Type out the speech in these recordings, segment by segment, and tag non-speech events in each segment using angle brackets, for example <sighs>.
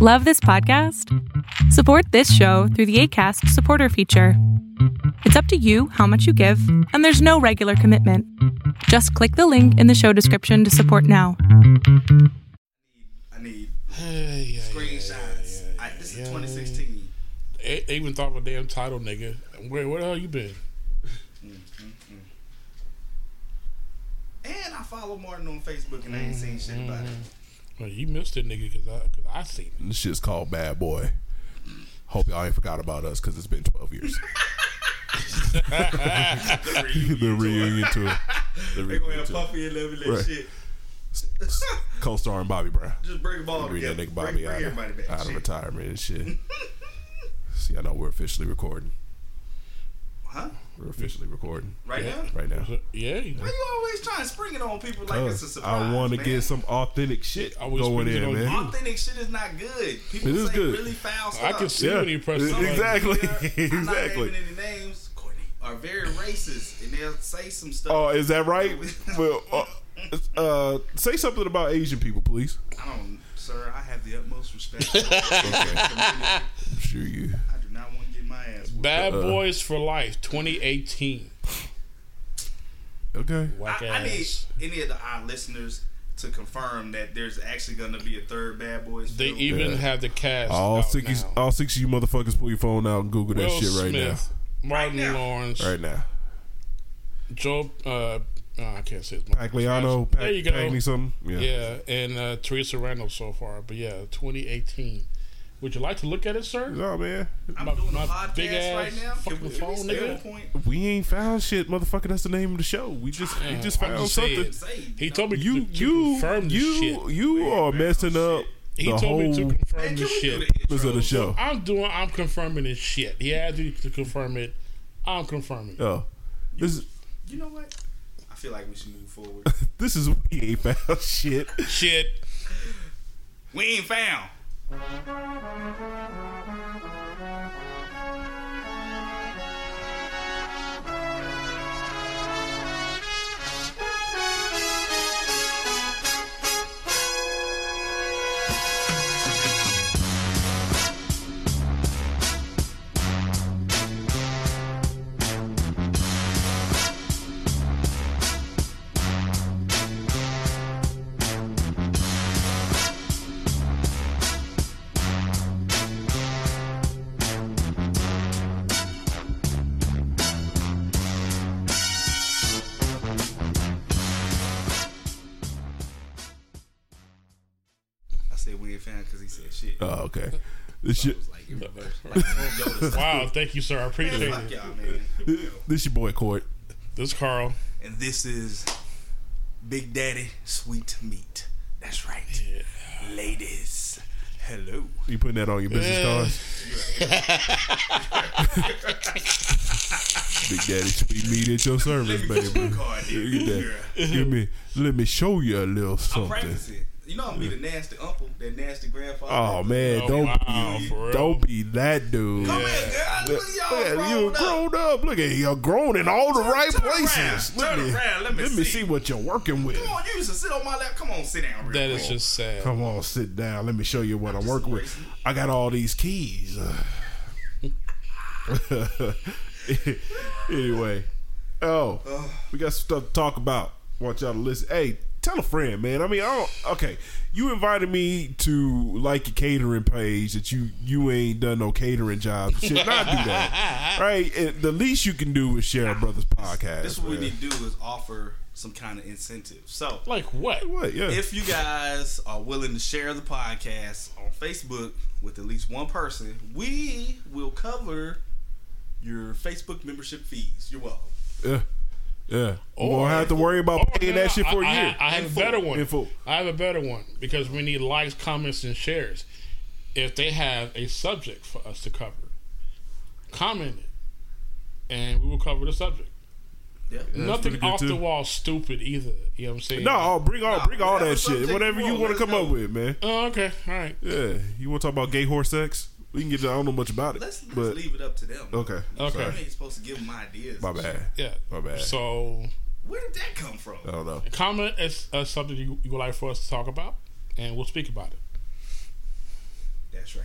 Love this podcast? Support this show through the ACAST supporter feature. It's up to you how much you give, and there's no regular commitment. Just click the link in the show description to support now. I need Hey, yeah, screenshots. yeah, yeah, I, this yeah. is 2016. They, they even thought of a damn title, nigga. Where, where the hell you been? Mm-hmm. And I follow Martin on Facebook and I ain't seen shit about it. Mm-hmm. Well, you missed it, nigga, because I, cause I seen it. This shit's called Bad Boy. Hope y'all ain't forgot about us because it's been 12 years. <laughs> <laughs> the reunion tour. The They gonna reunion have tour. Puffy and Levy that Right. shit. Co-starring Bobby Brown. Just bring them all Bring that together. nigga Bring, Bobby bring out, everybody of, back. out of Shit. retirement and shit. <laughs> See, I know we're officially recording. Huh? We're officially recording. Right Yeah. now? Right now. Yeah. Why you always trying to spring it on people like it's a Cause surprise? I want to get some authentic shit I was going speaking in, on man. you. Authentic shit is not good. People It is say good. really foul stuff. I can see Yeah. when you press the button. Exactly. <laughs> I'm not exactly. naming any names. Courtney are very racist, and they'll say some stuff. Oh, is that right? <laughs> well, uh, uh, say something about Asian people, please. I don't, sir. I have the utmost respect. <laughs> for the community. I'm sure you. Bad Uh-uh. Boys for Life 2018. Okay. Whack I, I need any of the our listeners to confirm that there's actually going to be a third Bad Boys. They film. even Yeah. have the cast. All six, now. all six of you motherfuckers, pull your phone out and Google that shit right Smith, Martin Right now. Lawrence. Right now. Joe. Uh, oh, I can't say his Pagliano, There you go. Pagney something. Yeah. Yeah, and uh, Theresa Randle so far. But yeah, 2018. Would you like to look at it, sir? No man, I'm my- doing my a podcast big ass right now. Fucking we, phone, nigga. point? we ain't found shit, motherfucker. That's the name of the show. We just, we just found just something. saying. Say, He told me You, to, to you, confirm you, shit. you are messing up He the told whole me to confirm Man, can this shit. the of the show. I'm doing. I'm confirming this shit. He asked me to confirm it. I'm confirming. it. Oh, this is You know what? I feel like we should move forward. <laughs> this is we ain't found <laughs> shit. Shit. we ain't found. Thank you. <laughs> Wow. Thank you, sir. I appreciate Fuck it. y'all, man. Here we go. This your boy Court. This is Carl. And this is Big Daddy Sweet Meat. That's right. Ladies, hello. You putting that on your business Yeah. cards? <laughs> Big Daddy Sweet Meat at your service, baby. Card, Give dude. that. Give me. Let me show you a little I'm something. practicing. You know I'm gonna be the nasty uncle, that nasty grandfather. Oh man, don't wow, be, don't be that dude. Come here, girl. Look at y'all Look at grown you up. grown up. Look at you, you're grown in all the Turn- right turn places. around. Turn around. Let me let me see. see what you're working with. Come on, you used to sit on my lap. Come on, sit down. Real That quick. is just sad. Come on, sit down. Let me show you what I'm just working with. I got all these keys. <laughs> anyway, oh, we got some stuff to talk about. Want y'all to listen. Hey, tell a friend, man. I mean, I don't. Okay, you invited me to like your catering page that you you ain't done no catering job. Should not do that, <laughs> right? And the least you can do is share a brother's podcast. This is what we need to do is offer some kind of incentive. So Like what? What? Yeah. if you guys are willing to share the podcast on Facebook with at least one person, we will cover your Facebook membership fees. You're welcome. yeah. Yeah. We Or- won't have to worry about Or paying no, that shit for a I, year. I, I have In a better one. In full. I have a better one because we need likes, comments, and shares. If they have a subject for us to cover, comment it, and we will cover the subject. Yeah. Nothing off too. the wall stupid either. You know what I'm saying? No, bring all Nah, bring all that shit. Whatever you you want, want to come up with, man. Oh, okay. All right. Yeah, you want to talk about gay horse sex? We can get. I don't know much about it, Let's, let's but leave it up to them. okay, Okay. You ain't supposed to give them ideas. my bad, Yeah. my bad. So Where did that come from? I don't know. comment is uh, something you, you would like for us to talk about, and we'll speak about it. That's right.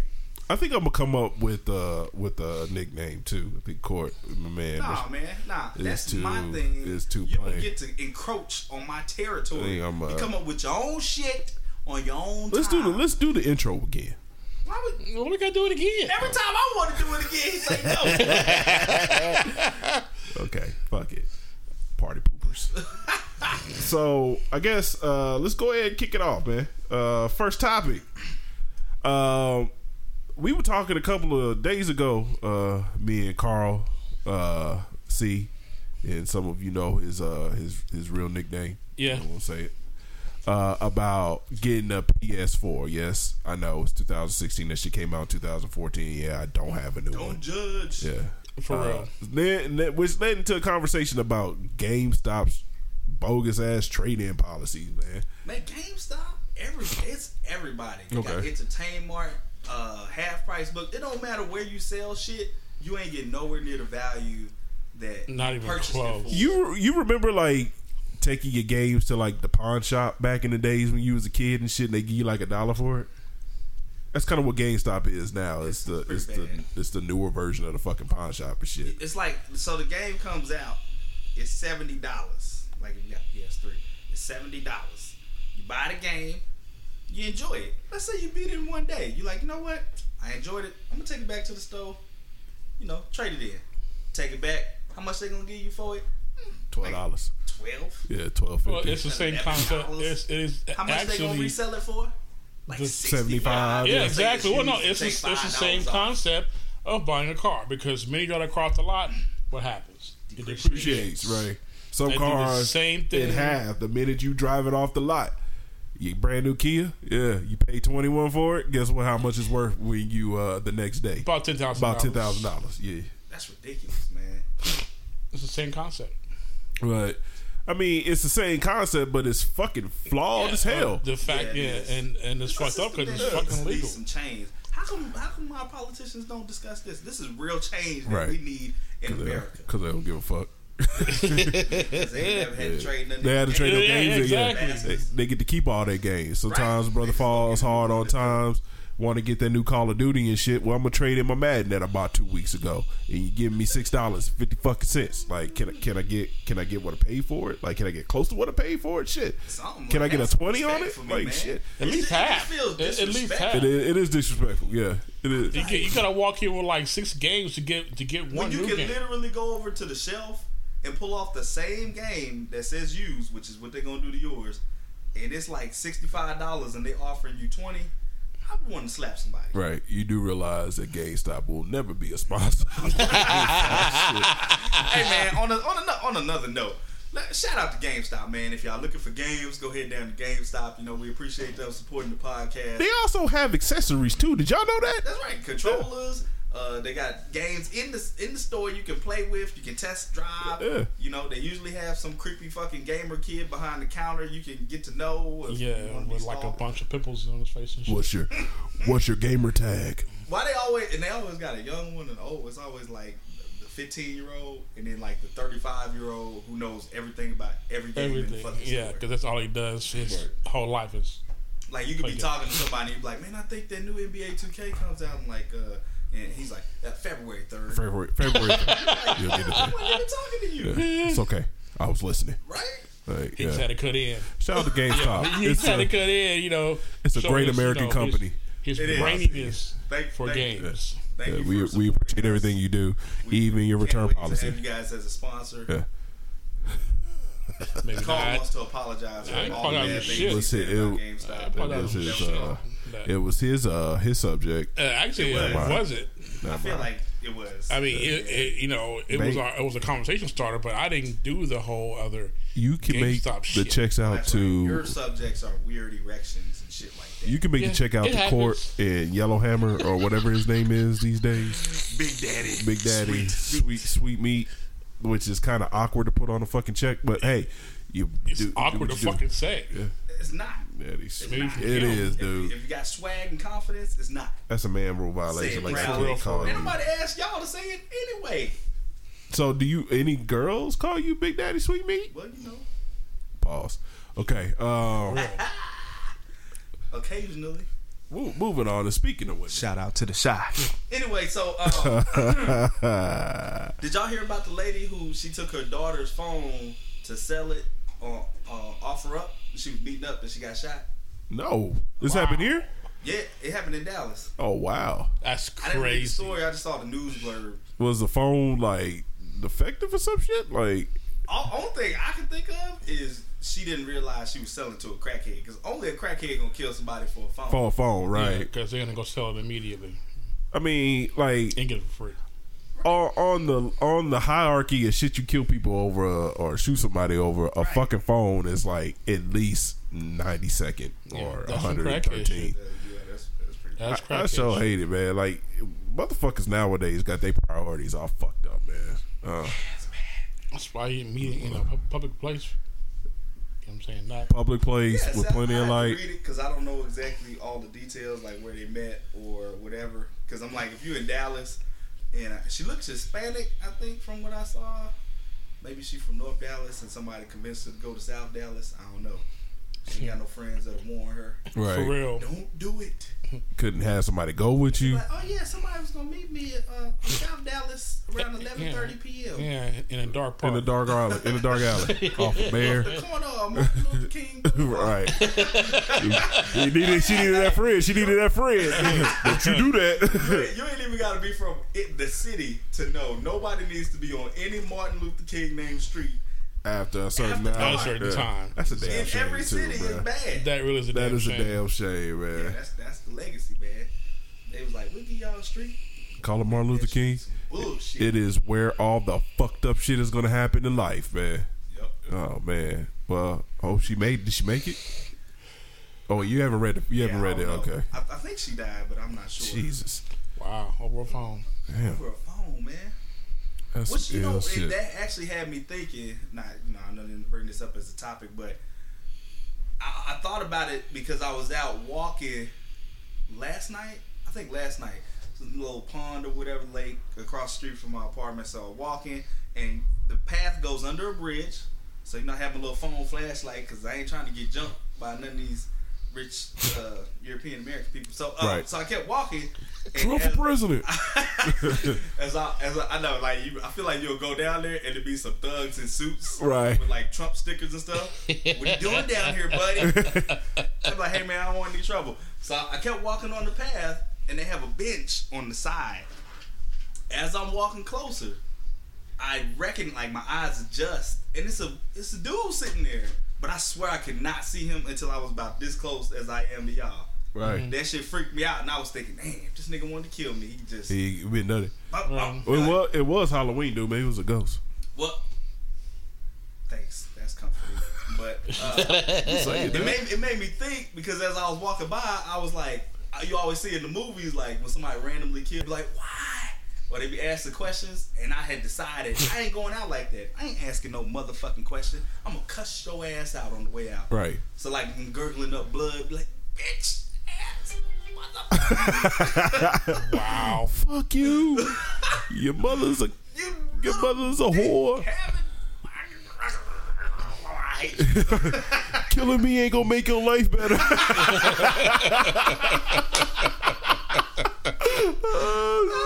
I think I'm gonna come up with uh with a nickname too. I think Court, my man. Nah, man, nah. That's too- my thing. it's too You plain. get to encroach on my territory. I think I'm, uh, you come up with your own shit on your own. Let's do the let's do the intro again. Why would, Well, we gotta do it again. every time I want to do it again, he's like, no. <laughs> Okay, fuck it. Party poopers. <laughs> so I guess uh let's go ahead and kick it off, man. Uh first topic. Um we were talking a couple of days ago, uh, me and Carl, uh, C, and some of you know his uh his his real nickname. Yeah. I won't say it. Uh, about getting a PS4. Yes, I know it's 2016. That she came out in 2014. Yeah, I don't have a new one. Don't judge. Yeah. For Uh, real. Then, then- which led into a conversation about GameStop's bogus ass trade in policies, man. Man, GameStop, every it's everybody. You got Okay. Entertainment, uh, half price book. It don't matter where you sell shit, you ain't getting nowhere near the value that Not even close. You you remember like taking your games to like the pawn shop back in the days when you was a kid and shit, and they give you like a dollar for it. That's kind of what GameStop is now. It's the pretty it's the it's the newer version of the fucking pawn shop and shit. It's like so the game comes out, it's seventy dollars. Like if you got PS3, it's seventy dollars. You buy the game, you enjoy it. Let's say you beat it in one day. You like, you know what? I enjoyed it. I'm gonna take it back to the store. You know, trade it in. Take it back. How much they gonna give you for it? Twelve dollars. Twelve. Yeah, twelve Well, it's the same concept. It's, it is How much they gonna resell it for? Like Just 65. Yeah, Yeah, exactly. Well, no, it's, Take the- it's the same $5 off. concept of buying a car because many you got across the lot, what happens? It depreciates, right. Some They do the cars same thing. in half the minute you drive it off the lot. You brand new Kia, yeah. You pay twenty one for it. Guess what? How much it's worth when you uh the next day? About ten thousand. About ten thousand dollars. Yeah, That's ridiculous, man. It's the same concept. But I mean, it's the same concept, but it's fucking flawed as hell. Uh, the fact, Yeah, yeah, and and it's Our fucked up because it's fucking legal. Some change. How come? How come our politicians don't discuss this? This is real change that Right. we need in America. Because they don't give a fuck. <laughs> they ain't never had to trade nothing. They had to trade no games. yeah, Yeah, exactly. They, they get to keep all their games. Sometimes Right. brother falls hard on do it. times. Want to get that new Call of Duty and shit. Well, I'm gonna trade in my Madden that I bought two weeks ago, and you give me six dollars fifty fucking cents. Like, can I can I get can I get what I paid for it? Like, can I get close to what I paid for it? Shit. Something Can I get a 20 on it? for me, Like, man. shit. At least just- it half. feels At- at least half. It is, it is disrespectful. Yeah, it is. You, get, you gotta walk here with like six games to get to get one When you new can game. literally go over to the shelf and pull off the same game that says used, which is what they're gonna do to yours, and it's like sixty five dollars, and they offering you twenty. I want to slap somebody. Right, you do realize that GameStop will never be a sponsor. <laughs> hey man, on a, on, a, on another note, let- shout out to GameStop, man. If y'all looking for games, go head down to GameStop. You know we appreciate them supporting the podcast. they also have accessories too. Did y'all know that? That's right, controllers. Uh, they got games in the in the store you can play with. You can test drive. Yeah. You know they usually have some creepy fucking gamer kid behind the counter. You can get to know. if yeah, you wanna be with like a bunch of pimples on his face and shit. What's your What's your gamer tag? Why they always and they always got a young one and oh, it's always like the fifteen year old and then like the thirty five year old who knows everything about every game in the Everything, fucking yeah, because that's all he does. His whole life is Like you could be Like talking to somebody and be like, man, I think that new NBA 2K comes out in like, uh, and he's like, uh, February 3rd. February. February. <laughs> Like, You'll get it I there. wasn't even talking to you, Yeah, it's okay. I was listening. right? Like, he just yeah. had to cut in. Shout out to <laughs> GameStop. He It's had to a, cut in. You know, it's a show great his, you American know, company. His, It his braininess Thank- for thank you. games. Thank yeah, you we for we supporting appreciate us. everything you do, We even your can't return wait To policy. have you guys as a sponsor. Yeah. <laughs> Maybe Carl not. wants to apologize for I all the bad for things shit. he Listen, said about it- GameStop. I It was his. Uh, That- it was his. Uh, his subject. Uh, actually, It it, was. wasn't. I feel like it was. I mean, it, it, you know, it was They- our, it was a conversation starter, but I didn't do the whole other. You can make GameStop the shit. checks out That's right. Your subjects are weird erections and shit like that. You can make Yeah, the check out it to Court happens. and Yellowhammer or whatever his name is these days. Big Daddy. Big Daddy, Sweet. sweet sweet meat, which is kind of awkward to put on a fucking check. But hey, you It's do, do awkward what to do. fucking say. It's not. Daddy, sweet. not. It is, If, dude. if you got swag and confidence, it's not. That's a man rule violation. Like proud. somebody For real, for calling Ain't you. nobody asked y'all to say it anyway. So, do you any girls call you Big Daddy Sweet Meat? Well, you know, Pause. Okay. Um, <laughs> occasionally. Mo- moving on. And speaking of which, Shout out to the shy. <laughs> Anyway, so um, <laughs> did y'all hear about the lady who she took her daughter's phone to sell it or uh, offer up? She was beaten up and she got shot. no, this happened here. Yeah, it happened in Dallas. Oh wow, That's I didn't read the crazy. story. I just saw the news blurb. was the phone like defective or some shit? Like, All, only thing I can think of is she didn't realize she was selling to a crackhead because only a crackhead gonna kill somebody for a phone. for a phone, right? Because they're gonna go sell it immediately I mean, like and get it for free. on, on the on the hierarchy of shit you kill people over uh, or shoot somebody over, a fucking phone is like at least ninety second Yeah, or that's some hundred and crackhead thirteen. shit. Yeah, that's, that's pretty. That's I, I so hate it, man. Like motherfuckers nowadays got their priorities all fucked up, man. Uh, That's why you meet in a pu- public place. You know what I'm saying? Not public place Yeah, with so plenty I of have light. Because I don't know exactly all the details, like where they met or whatever. Because I'm like, if you're in Dallas, and I, she looks Hispanic, I think from what I saw. Maybe she's from North Dallas, and somebody convinced her to go to South Dallas. I don't know. She got no friends that'll warn her. for Right. real. Don't do it. Couldn't have somebody go with you. Like, oh yeah, somebody was gonna meet me at uh, South Dallas around 11:30 p.m. Yeah, in a dark park. In the dark alley, in the dark alley, <laughs> off of Bear. The corner of Martin Luther King. <laughs> Boulevard. right. She needed, she needed that friend. She needed that friend. <laughs> Don't you do that? You ain't even got to be from it, the city to know. Nobody needs to be on any Martin Luther King named street. After a certain After hour. a certain Yeah. time. That's a damn In shame every too, city bro. is bad. That really is a That damn is shame. a damn shame, yeah, man. that's that's the legacy, man. They was like, "We give y'all street." Call it Martin Luther King. Bullshit. It is where all the fucked up shit is gonna happen in life, man. Yep. Oh man. Well, oh, she made. Did she make it? Oh, you haven't read it. You haven't read it. know. Okay. I, I think she died, but I'm not sure. Jesus. Wow, over a phone. Damn. Over a phone, man. That's Which you know, shit. that actually had me thinking. Not, you know, I'm not even bring this up as a topic, but I, I thought about it because I was out walking last night. I think last night, little pond or whatever lake across the street from my apartment. So I'm walking, and the path goes under a bridge. So you're not having a little phone flashlight because I ain't trying to get jumped by none of these rich uh, European American people. So, uh, Right. so I kept walking. and Trump for president. <laughs> as I, as I, I know, like you, I feel like you'll go down there and there be some thugs in suits, Right. with like Trump stickers and stuff. what you doing down here, buddy? <laughs> I'm like, hey man, I don't want any trouble. So I kept walking on the path, and they have a bench on the side. As I'm walking closer, I reckon like my eyes adjust, and it's a it's a dude sitting there. But I swear I could not see him until I was about this close as I am to y'all. right. That shit freaked me out, and I was thinking, damn, if this nigga wanted to kill me. He just He been done it. Well, it was, it was Halloween, dude. Maybe it was a ghost. Well, thanks. That's comforting. But <laughs> uh, it, it made it made me think because as I was walking by, I was like, you always see in the movies like when somebody randomly killed, like, why? Or they be asking questions, and I had decided I ain't going out like that. I ain't asking no motherfucking question. I'm gonna cuss your ass out on the way out. Right. So like I'm gurgling up blood, be like, bitch, ass, motherfucker. <laughs> Wow. Fuck you. Your mother's a <laughs> You your mother's a whore. <laughs> Killing me ain't gonna make your life better. Oh,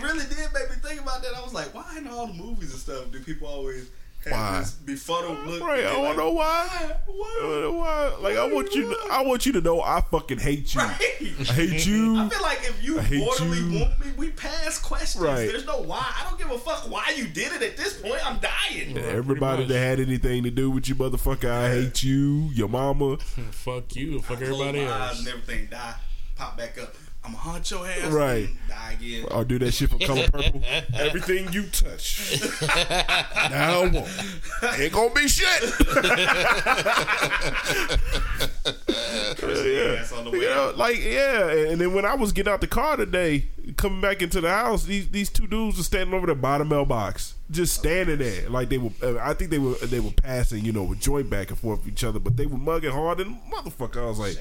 But it, it really did make me think about that. I was like, why in all the movies and stuff do people always have Why? this befuddled look? right. I don't like, know why. I Why? don't know why. Like I want you. To, I want you to know I fucking hate you. Right. I hate you. <laughs> I feel like if you I mortally you. want me, we pass questions. Right. There's no why. I don't give a fuck why you did it at this point. I'm dying. Everybody that had anything to do with you, motherfucker, I hate you. Your mama. <laughs> fuck you. Fuck Close everybody my eyes else. and everything. Die. Pop back up. I'm gonna hunt your ass. Right. Die again. I'll do that shit for Color Purple. <laughs> Everything you touch. now I won't. Ain't gonna be shit. yeah. On the way You know, like yeah, and then when I was getting out the car today, coming back into the house, these these two dudes were standing over the bottom mailbox, just standing there, like they were. I think they were they were passing, you know, a joint back and forth with each other, but they were mugging hard and motherfucker. I was like,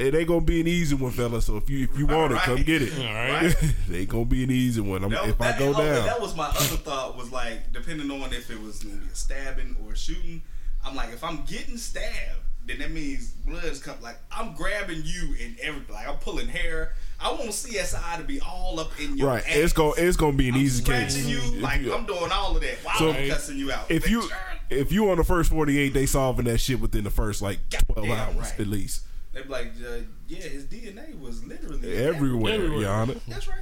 it ain't gonna be an easy one, fella. So if you if you want it, come get it. All Right. right. it ain't gonna be an easy one. I'm, That- if I go oh, down, That was my other thought was like, depending on if it was gonna be a stabbing or a shooting, I'm like, if I'm getting stabbed, then that means blood's coming. Like I'm grabbing you and everything. Like I'm pulling hair. I want CSI to be all up in your Right. ass. It's going it's gonna be an I'm easy case. you. If Like you- I'm doing all of that while So, I'm cussing you out. if you if you on the first forty eight, they solving that shit within the first like twelve Goddamn hours right. at least. They be like, uh, yeah, his DNA was literally Everywhere, Everywhere. Your Honor. That's right.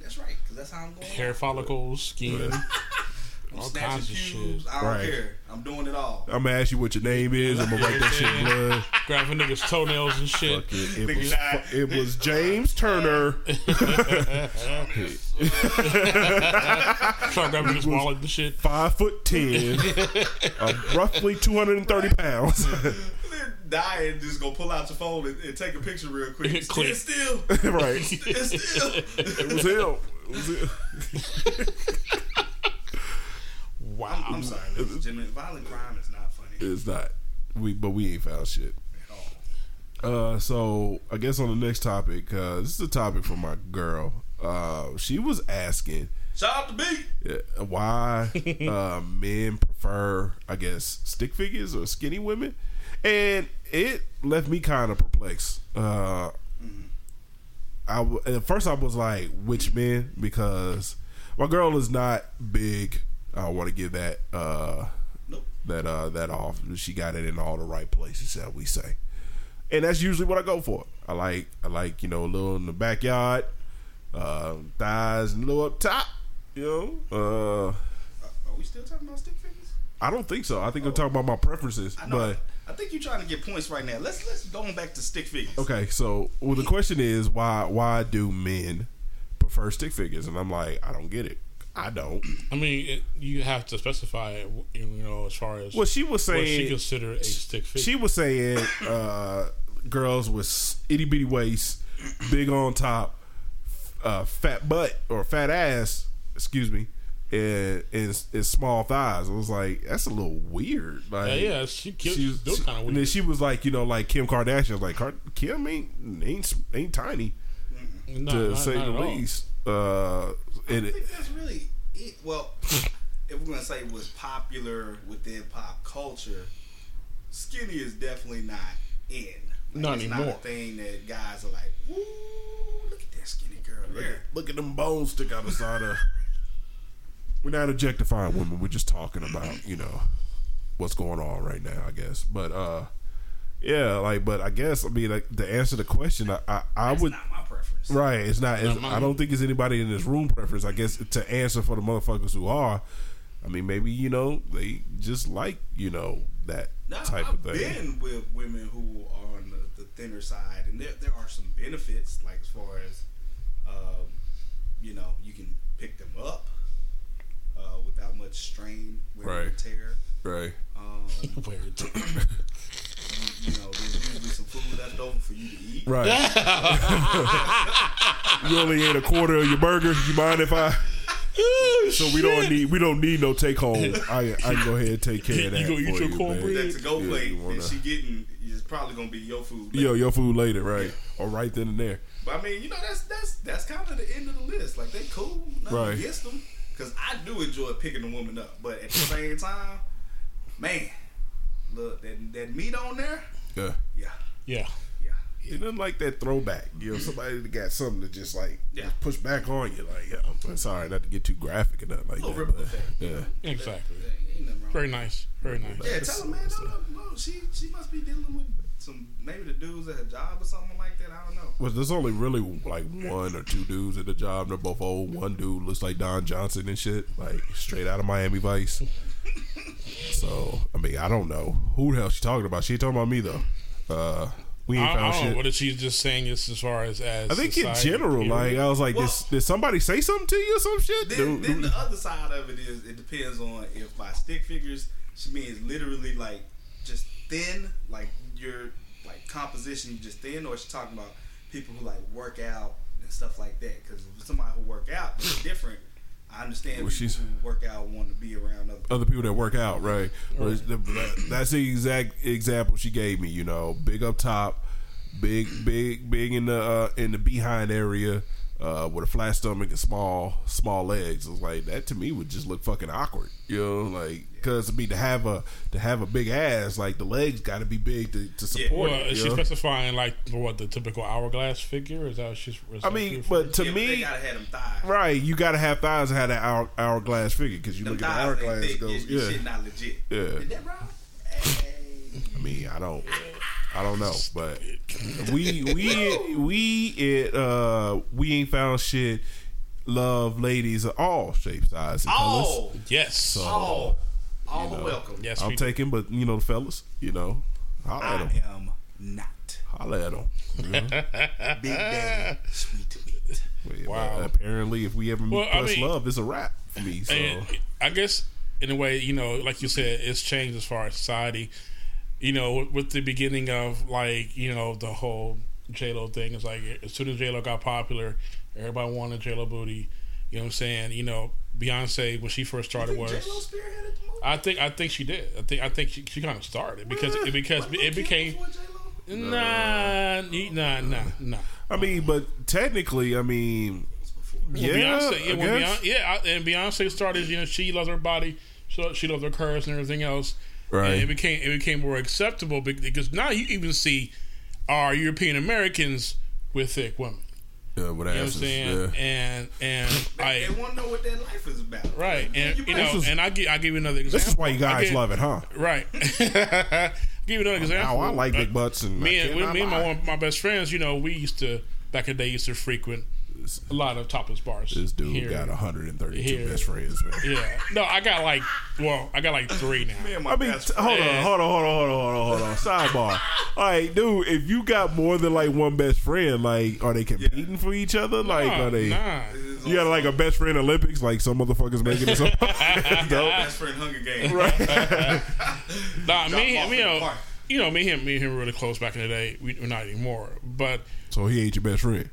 That's right. Because that's how I'm going. Hair follicles, skin, <laughs> I'm all kinds of pubes. shit. I don't Right. care. I'm doing it all. I'm gonna ask you what your name is. I'm gonna write that shit in <laughs> blood. grabbing niggas' toenails and shit. Fuck it. It Nigga was, died. it was James Turner. <laughs> Start grabbing his wallet and shit. five foot ten, uh, roughly two hundred and thirty pounds. Then die and just go pull out your phone and, and take a picture real quick. <laughs> Click. It's still. <laughs> right, It's still. it was him. It was him. <laughs> Wow. I'm sorry, ladies and gentlemen. Violent crime is not funny It's not. We but we ain't found shit. at all. Uh, so I guess on the next topic, uh, this is a topic for my girl. Uh, she was asking Shout out to B. uh, why uh, men prefer, I guess, stick figures or skinny women, and it left me kind of perplexed. Uh, I w- at first I was like, which men? Because my girl is not big. I want to give that uh, Nope. that uh, that off. She got it in all the right places, shall we say? And that's usually what I go for. I like I like you know a little in the backyard, uh, thighs and a little up top. You know, uh, are we still talking about stick figures? I don't think so. I think I'm talking about my preferences. I know. But I think you're trying to get points right now. Let's let's go on back to stick figures. okay, so well, the question is why why do men prefer stick figures? And I'm like, I don't get it. I don't. <clears throat> I mean, it, you have to specify, you know, as far as Well, she was what saying she consider a stick figure. She was saying uh, girls with itty bitty waist, big on top, uh, fat butt or fat ass, excuse me, and, and, and small thighs. I was like, that's a little weird. Like, yeah, yeah, she killed. She, She, she- kind of and then she was like, you know, like Kim Kardashian. I was like, Kim ain't ain't ain't tiny no, to not- say not the at all. least. Uh, and I it, think that's really it. Well, if we're gonna say it was popular within pop culture, skinny is definitely not in. Like, Not it's anymore. Not a thing that guys are like, "Woo, look at that skinny girl Look, there." look at them bones stick out the side of. <laughs> We're not objectifying women. We're just talking about you know what's going on right now. I guess, but uh, yeah, like, but I guess I mean, like, to answer the question, I I, I That's would not my preference. right. It's not. It's, Not. I don't think it's anybody in this room preference. I guess to answer for the motherfuckers who are. I mean, maybe you know they just like you know that Now, type I've of thing. been with women who are on the, the thinner side, and there there are some benefits, like as far as, um, you know, you can pick them up uh, without much strain, wear and tear. Right. Um, <laughs> Weird. you know, there's usually some food left over for you to eat. Right. <laughs> you only ate a quarter of your burger. You mind if I? So we don't need we don't need no take home. I I can go ahead and take care of that. You gonna eat your you, cornbread? That's a go Yeah, plate you wanna- that she getting is probably gonna be your food. Yo, your food later, right? Or right then and there. But I mean, you know, that's that's that's kind of the end of the list. Like they cool, nothing Right. against them, because I do enjoy picking the woman up. But at the <laughs> same time, man, look that that meat on there, Yeah. yeah, Yeah. yeah. It doesn't like that throwback. You know, somebody that got something to just like Yeah. just push back on you. Like, yeah, I'm sorry not to get too graphic and nothing like Little that. ripple but, yeah. Exactly. Ain't- ain't wrong. Very nice. Very nice. Yeah, tell her, man. No, no, no. She she must be dealing with some maybe the dudes at her job or something like that. I don't know. Well, there's only really like one or two dudes at the job. They're both old. One dude looks like Don Johnson and shit, like straight out of Miami Vice. <laughs> so, I mean, I don't know who the hell she talking about. She talking about me though. Uh, we ain't I, I found don't know shit. what is she just saying this as far as as I think in general, period? like I was like, Well- did, did somebody say something to you or some shit? Then, Dude, then the other side of it is it depends on if by stick figures she means literally like just thin, like your like composition you just thin, or she talking about people who like work out and stuff like that. Because somebody who work out is <laughs> different. I understand Well, people she's- who work out want to be around other. other people that work out, right? Is the- That's the exact example she gave me. You know, big up top, big, big, big in the uh, in the behind area, uh, with a flat stomach and small small legs. It was like that to me would just look fucking awkward, you know, like because I mean to have a to have a big ass, like the legs got to be big to, to support Well, it. is you she know? specifying like what the typical hourglass figure? Is that she's? is I that mean, but to Yeah, but they me, gotta have them thighs. right, you got to have thighs to have that hour, hourglass figure because you Them look at the hourglass, it thick. goes, Your- your yeah. shit not legit. Yeah. Is that wrong? Hey. I mean, I don't, I don't know, but <laughs> we we we it uh we ain't found shit. Love ladies of all shapes, sizes, and colors. Oh, yes, oh, all the welcome. yes, I'm we do. taking, but you know the fellas, you know, holla I at them, am not holla at them. <laughs> Big Daddy Sweet Meat. Wow. apparently, if we ever meet Well, I plus mean- love, it's a wrap for me. So I guess in a way, you know, like you said, it's changed as far as society. You know, with the beginning of like you know the whole J Lo thing, it's like as soon as J Lo got popular, everybody wanted J Lo booty. You know what I'm saying? You know, Beyonce when she first started was. J-Lo spearheaded the movie? I think I think she did. I think I think she, she kind of started because it, because it became nah nah nah nah. I mean, but technically, I mean, Well, yeah, Beyonce, yeah, I guess. Beyonce, yeah, and Beyonce started. You know, she loves her body, she, she loves her curves and everything else. Right. And it became it became more acceptable because now you even see our European Americans with thick women. yeah, with You know what I'm saying? yeah. And and <laughs> They I want to know what their life is about. right and you know is- and I give I give you another example. This is why you guys give- love it, huh? Right. <laughs> give you another example. Now I like big Uh, butts and me and, cannot me and my my best friends, you know, we used to back in the day used to frequent a lot of topless bars. This dude here. got 132 Here. best friends, man. Yeah. No, I got like well, I got like three now. Me and my I mean, t- hold on, hold on, hold on, hold on, hold on, hold on. Sidebar. <laughs> All right, dude, if you got more than like one best friend, like, are they competing for each other? Like, Nah, are they? nah. You got like a best friend Olympics, like some motherfuckers making it. <laughs> <laughs> Some, best friend Hunger Games. Right? nah, me, off me, you know, you know, me and him, me and him were really close back in the day. We, we're not anymore. But so he ain't your best friend.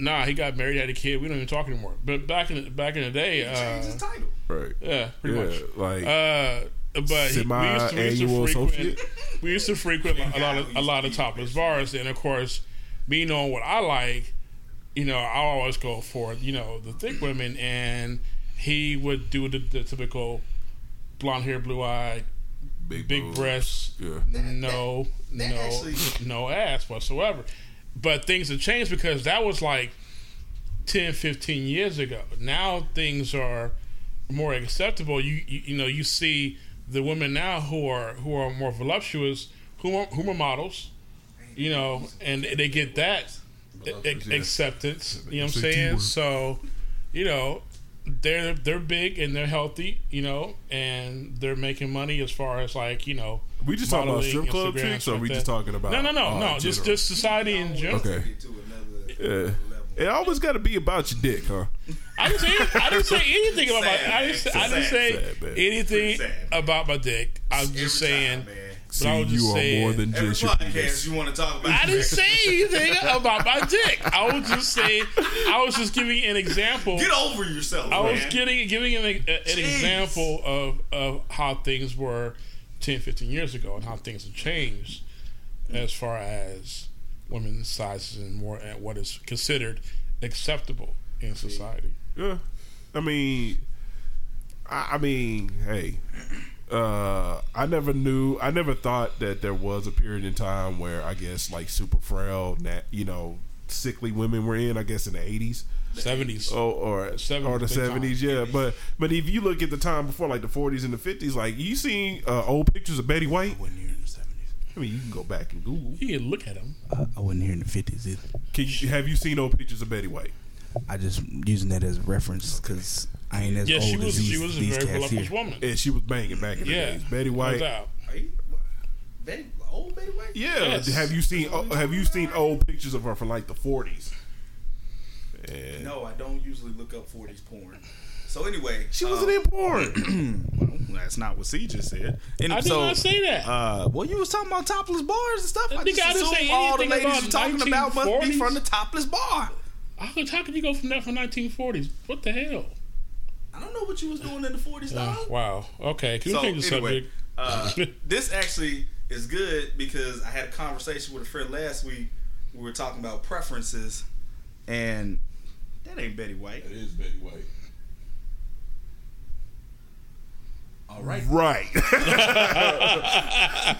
Nah, he got married, had a kid. We don't even talk anymore. But back in the, back in the day, Change his uh, title. Right. yeah, pretty Yeah. much. Like, Uh, but he, we, used to, we used to frequent. <laughs> We used to frequent a lot of a lot of topless bars, and of course, me knowing what I like, you know, I always go for you know the thick women, and he would do the, the typical blonde hair, blue eye, big, big breasts, Yeah. no, that no, actually- <laughs> no ass whatsoever. But things have changed because that was like 10, 15 years ago. Now things are more acceptable. You, you you know you see the women now who are who are more voluptuous, who are, who are models, you know, and they get that a- acceptance. You know what I'm saying? So, you know, they're they're big and they're healthy, you know, and they're making money as far as like you know. We just talking about strip club Instagram, chicks, or we just talking about? No, no, no, uh, no. Just general? just society in general. Okay. Get to another Yeah. It always got to be about your dick, huh? I didn't say I didn't say anything about my. Sad, I didn't say, I didn't say Sad, anything Sad. about my dick. I was Every just saying. time. See, I was just you are saying- more than just your penis. you want to talk about. I didn't say anything about my dick. I was just saying. I was just giving an example. Get over yourself, I was getting giving an, a- an example of, of how things were 10, 15 years ago and how things have changed as far as women's sizes and more and what is considered acceptable in society. Yeah. I mean, I, I mean, hey, uh, I never knew, I never thought that there was a period in time where I guess like super frail, you know, sickly women were in, I guess in the 80s seventies oh, or, or the seventies. Yeah, but but if you look at the time before, like the forties and the fifties, like you seen uh, old pictures of Betty White. I wasn't here in the seventies. I mean, you can go back and Google. You can look at them. I, uh, I wasn't here in the fifties either. Can you, have you seen old pictures of Betty White? I just using that as a reference because I ain't as yeah, old she was, as these, she was a very cats here. woman. Yeah, she was banging back in the yeah, days. Betty White. Betty, old Betty White. Yeah. Yes. Have you seen uh, Have you seen old pictures of her from like the forties? And No, I don't usually look up 40s porn. So anyway, she wasn't in porn. <clears throat> Well, that's not what C just said. And I did so, not say that. Uh, well, you was talking about topless bars and stuff. I Nigga, just I didn't assumed say all the anything ladies you're talking about must be from the topless bar. How could, how could you go from that from 1940s? What the hell? I don't know what you was doing in the 40s, Uh, dog. wow. Okay. Can we So change the anyway, subject? uh, <laughs> this actually is good because I had a conversation with a friend last week. We were talking about preferences, and That ain't Betty White. It is Betty White. All right. Right. <laughs>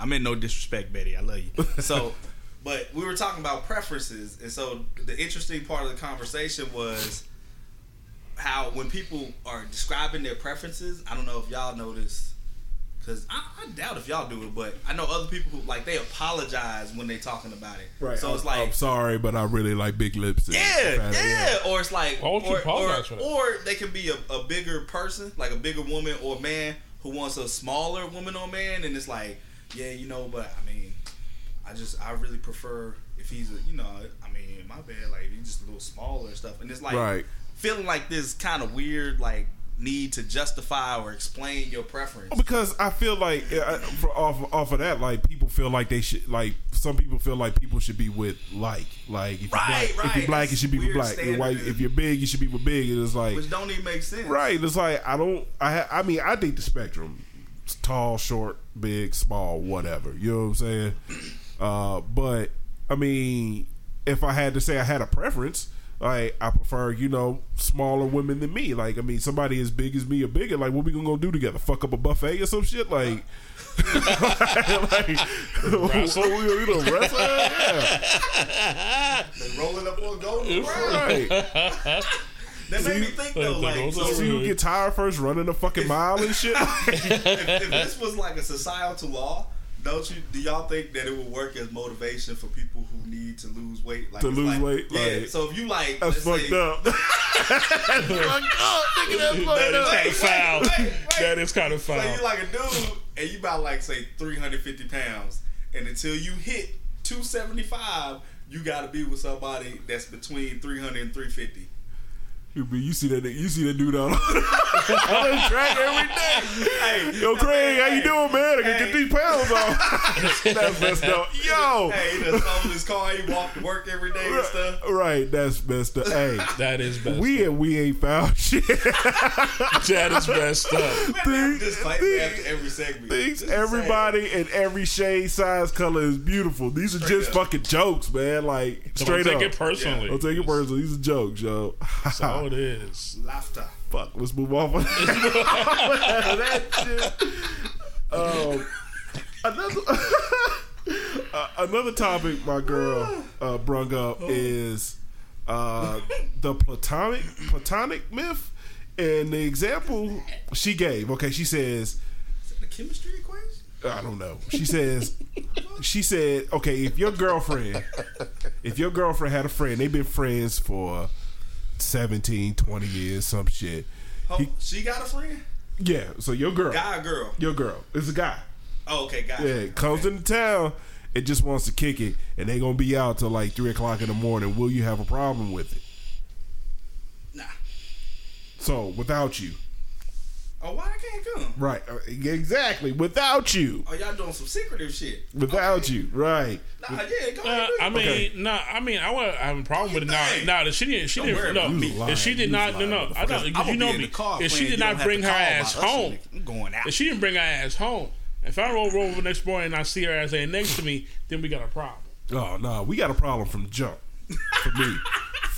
I meant no disrespect, Betty. I love you. So, but we were talking about preferences, and so the interesting part of the conversation was how when people are describing their preferences. I don't know if y'all notice, because I, I doubt if y'all do it, but I know other people who like they apologize when they talking about it. right. So it's like, I'm sorry, but I really like big lips. and yeah, yeah, Or it's like, Why would you or, apologize or, for that? or they can be a, a bigger person, like a bigger woman or man who wants a smaller woman or man, and it's like, yeah, you know, but I mean, I just I really prefer if he's a, you know, I mean, my bad, like he's just a little smaller and stuff, and it's like Right. feeling like this kind of weird like need to justify or explain your preference. Because I feel like uh, for, off off of that, like people feel like they should like some people feel like people should be with like like if you're Right, black, if you're black, you should be with black. You're white, if you're big, you should be with big. And it's like Which don't even make sense. right. It's like I don't. I ha- I mean I think the spectrum, It's tall, short, big, small, whatever. You know what I'm saying? Uh, but I mean, if I had to say I had a preference. Like I prefer, you know, smaller women than me. Like I mean, somebody as big as me or bigger. Like what we gonna go do together? Fuck up a buffet or some shit? Like, <laughs> like Wrestle? we, <laughs> we gonna wrestle? Yeah, They rolling up on golden. right. That made me think though, Like, like, those so are So you get tired first running a fucking mile and shit. <laughs> if, if this was like a societal law, don't you? Do y'all think that it would work as motivation for people who need to lose weight? Like To lose like- weight, Yeah. like- so if you like, That's let's fucked say, up. <laughs> That's fucked up, nigga. That's fucked is kind of foul. wait, wait. That is kind of So you like a dude, and you about like say 350 pounds, and until you hit 275, you got to be with somebody that's between 300 and 350. You be- You see that? You see that dude out on <laughs> the track every day. Hey, Yo, Craig, how you doing, man? I can Hey. get these pounds off. <laughs> That's messed up. Yo, Hey, he done sold his car. He walked to work every day and stuff. right? That's messed up. Hey, that is best. we and we ain't found <laughs> shit. that is best up. Man, just claim these- after every segment. Things, Just saying. everybody in every shade, size, color is beautiful. These are Straight just up. fucking jokes, man. Like straight Don't up. take it personally. Don't take it personally. These are jokes, yo. That's it is. laughter. Fuck. Let's move on of <laughs> that shit. Um, another <laughs> uh, another topic my girl uh, brung up is uh, the platonic platonic myth, and the example she gave. Okay, she says. Is that the chemistry equation? I don't know. She says, she said, okay, if your girlfriend, if your girlfriend had a friend, they've been friends for 17, 20 years, some shit. Oh, He- she got a friend? Yeah, so your girl, Guy girl? your girl, is a guy. Oh, okay, guy. Yeah, comes into town and just wants to kick it, and they gonna be out till like three o'clock in the morning. Will you have a problem with it? Nah. So without you, Oh, why I can't come? right? uh, Exactly, without you, Oh, y'all doing some secretive shit. without Okay. you, right? Nah, yeah, go Uh, ahead. do I mean, Okay. no, I mean, I would have a problem with it now. think? Now, if she didn't, she Don't didn't. No, me. You if she did not, no, lying, no, I don't. I'm You know me. the If she did not bring her ass home. I'm going out. if she didn't bring her ass home, if I roll over the next morning and I see her ass laying next to me, then we got a problem. Oh no, we got a problem from the jump. For me,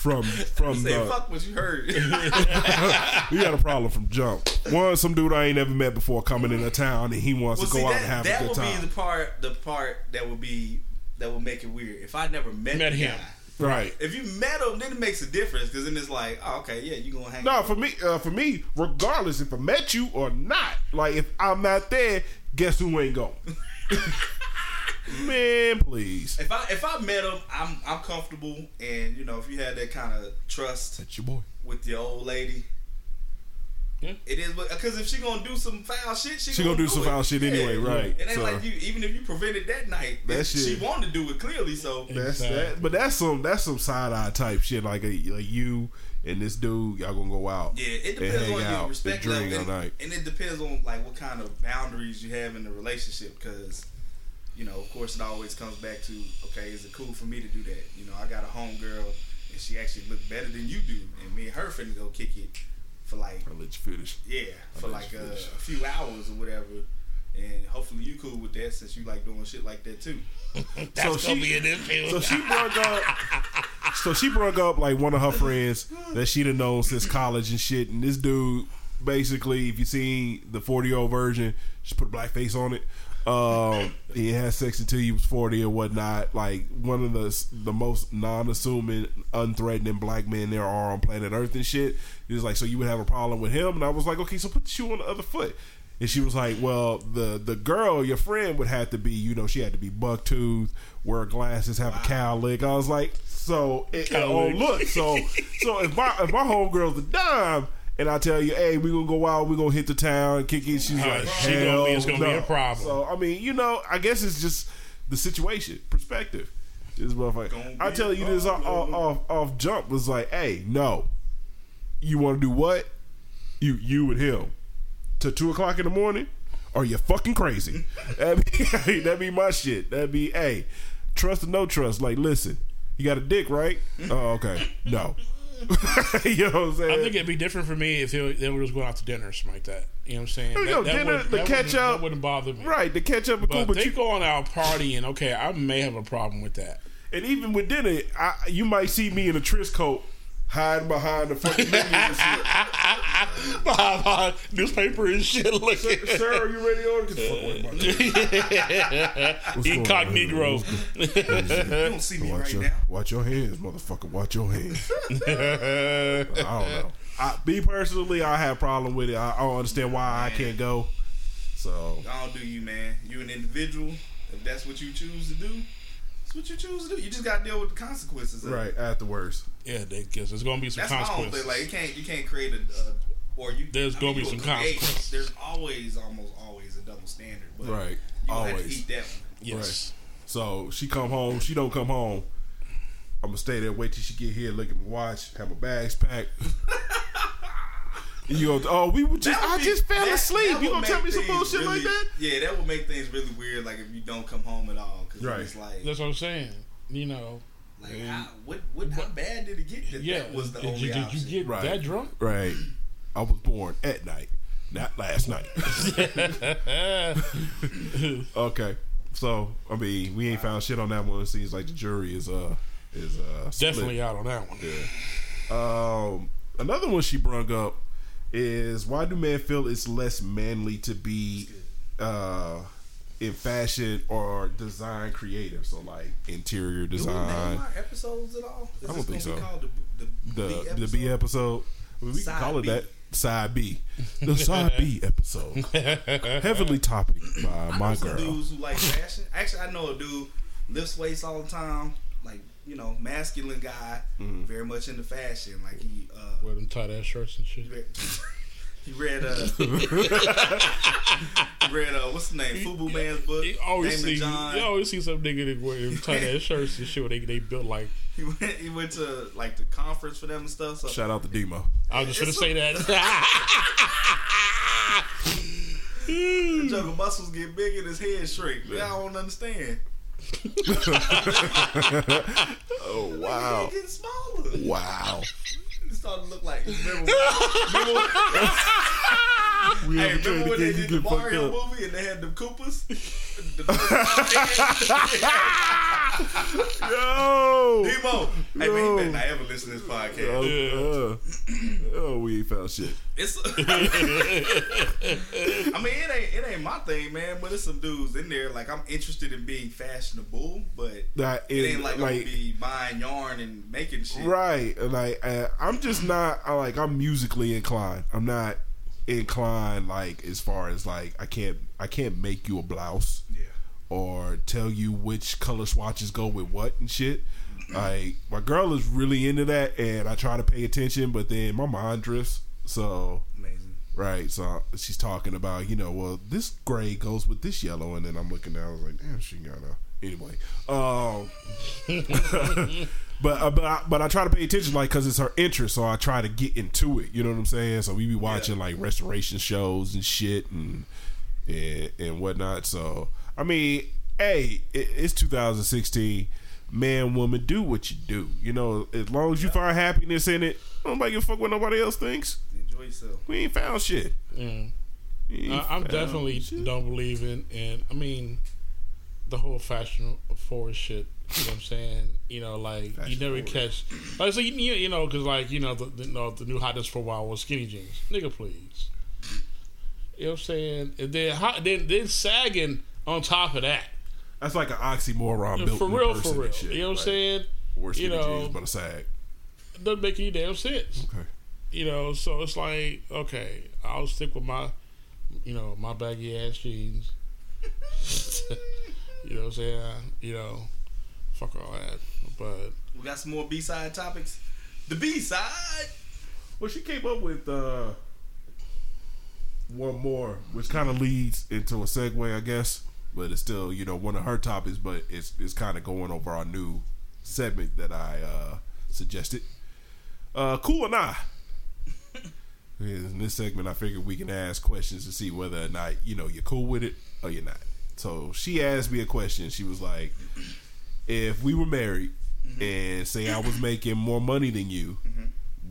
from from Say, the, fuck what you heard. <laughs> we got a problem from jump. One, some dude I ain't never met before coming into town and he wants well, to go see, out that, and have that a good would time. be the part, the part that would be that would make it weird. If I never met, Met him. guy. right. If you met him, then it makes a difference because then it's like, oh, okay, yeah, you gonna hang. No, for me, uh, for me, regardless if I met you or not, like if I'm not there, guess who ain't going? <laughs> Man, please. If I if I met him, I'm I'm comfortable, and you know, if you had that kind of trust That's your boy. with your old lady. Yeah. It is because if she gonna do some foul shit, she, She gonna do some it. foul shit anyway, right. It ain't So- like you. Even if you prevented that night, That if she wanted to do it clearly. So That's Exactly. that, but that's some that's some side eye type shit. Like, a, like you and this dude, y'all gonna go out. yeah, it and depends hang on out your respect drink level, and, night. and it depends on like what kind of boundaries you have in the relationship. Because you know, of course, it always comes back to okay, is it cool for me to do that? You know, I got a homegirl and she actually look better than you do, and me and her finna go kick it for like I'll let you finish. Yeah, for I'll like let uh, a few hours or whatever. And hopefully you cool with that since you like doing shit like that too. <laughs> That's she- gonna be an issue. So she <laughs> brought up. so she broke up like one of her friends that she'd have known since college and shit. And this dude, basically, if you seen the forty year old version, she put a black face on it. Um, he had sex until he was forty or whatnot. Like one of the the most non-assuming, unthreatening black men there are on planet Earth and shit. He was like, so you would have a problem with him? And I was like, okay, so put the shoe on the other foot. And she was like, "Well, the the girl, your friend, would have to be, you know, she had to be buck tooth, wear glasses, have a cow lick." I was like, "So, it, oh look, so so if my if my homegirl's a dime, and I tell you, hey, we gonna go out, we gonna hit the town, and kick it," she's Uh, like, she gonna be- it's gonna be no." a problem. So I mean, you know, I guess it's just the situation, perspective. This motherfucker, I tell you this off, off, off off jump was like, hey, no, you want to do what? You you and him to two o'clock in the morning? Are you fucking crazy? <laughs> That'd be, <laughs> that'd be my shit. That'd be, hey, trust or no trust. Like, listen, you got a dick, right? <laughs> Oh, okay. No. <laughs> you know what I'm saying? I think it'd be different for me if they, they were just going out to dinner or something like that. You know what I'm saying? There you go, dinner, would- the that catch up. That wouldn't bother me. right, the catch up and cool, But but they you, going out partying, okay, I may have a problem with that. and even with dinner, I, you might see me in a tris coat hiding behind the fucking <laughs> menu and shit. Newspaper and shit. Look at Sir, are you ready to order? Get the fuck away from my What's going incognito. <laughs> You don't see me Watch right your, now. watch your hands, motherfucker. Watch your hands. <laughs> I don't know. I, me personally, I have a problem with it. I, I don't understand why I can't go. So I don't do you, man. You an individual. If that's what you choose to do, that's what you choose to do. You just got to deal with the consequences. Of it. right afterwards, Yeah, they guess there's gonna be some That's my own thing. Like, you can't you can't create a uh, or you. There's I gonna mean, be some will create- consequences. There's always, almost always a double standard. But Right. You gonna have to Always. eat that one. yes. so she come home. She don't come home. I'm gonna stay there, wait till she get here, look at my watch, have my bags packed. <laughs> And you go, oh, we were just, I be- just fell that- asleep. that You would gonna tell me some things bullshit like that? Yeah, that would make things really weird. Like if you don't come home at all, because Right. it's like, That's what I'm saying. You know, like how, what, what, how bad did it get? That yeah. that was the did, only you, did option. you get Right. that drunk? Right. I was born at night, not last night. <laughs> okay. So I mean, we ain't found shit on that one. It seems like the jury is uh is uh split. Definitely out on that one. Yeah. Um, another one she brung up is why do men feel it's less manly to be uh in fashion or design creative? So like interior Do we name design, episodes at all? Is I don't think so. Called the, the, the the B episode. We Side can call it B. that. Side B, the side B episode, <laughs> heavily topic by my I some girl. dudes who like fashion. Actually, I know a dude lifts weights all the time. Like you know, masculine guy, Mm-hmm. very much into fashion. Like he uh, With them tight ass shirts and shit. read, <laughs> he read uh, <laughs> he read uh, what's the name? Fubu Man's book. You always see, John. you always see some nigga that wear tight ass shirts and shit. Where they they built like. <laughs> He went, he went to like the conference for them and stuff. So Shout out to Demo. I was just gonna say that. the juggle muscles get big and his head shrink. Man, I don't understand. Oh wow, getting smaller. wow. It started to look like. Remember, remember, <laughs> <laughs> We hey, ever tried remember to when they get you did the get fucked Mario up? movie and they had the Koopas? The- <laughs> Yo, Demo. Hey man, Yo. he better not ever listen to this podcast. oh, uh, oh, we ain't found shit. It's. <laughs> I mean, it ain't it ain't my thing, man. But it's some dudes in there. Like I'm interested in being fashionable, but That it is ain't like, I'm gonna be buying yarn and making shit. right. Like uh, I'm just not. I like I'm musically inclined. I'm not inclined like as far as like I can't I can't make you a blouse. Yeah. or tell you which color swatches go with what and shit. Like my girl is really into that, and I try to pay attention, but then my mind drifts. So Amazing. right, so she's talking about you know, well, this gray goes with this yellow, and then I'm looking down, I was like, damn, she got a anyway. Um, <laughs> <laughs> but uh, but I, but I try to pay attention, like, because it's her interest, so I try to get into it. You know what I'm saying? So we be watching like restoration shows and shit, and and, and whatnot. So I mean, hey, it, it's 2016. Man, woman, do what you do. You know, as long as you find happiness in it, nobody give a fuck what nobody else thinks. Enjoy yourself. We ain't found shit. Mm. Ain't I, I'm definitely shit. don't believe in, and I mean, the whole fashion forward shit. You know what I'm saying? You know, like you never catch. Like so, you, you you know, because like you know, the, the, you know, the new hotness for a while was skinny jeans. Nigga, please. You know what I'm saying? And then hot, then then sagging on top of that. That's like an oxymoron built For real, for real. shit. You know what I'm Like, saying? Wear skinny You know, jeans but a sag. doesn't make any damn sense. Okay. You know, so it's like, okay, I'll stick with my, you know, my baggy ass jeans. You know what I'm saying? You know, fuck all that. But We got some more B side topics. The B side. Well, she came up with uh, one more, which kind of leads into a segue, I guess. But it's still, you know, one of her topics. But it's it's kind of going over our new segment that I uh, suggested. Uh, cool or not? <laughs> In this segment, I figured we can ask questions to see whether or not you know you're cool with it or you're not. So she asked me a question. She was like, "If we were married mm-hmm. and say I was making more money than you, mm-hmm.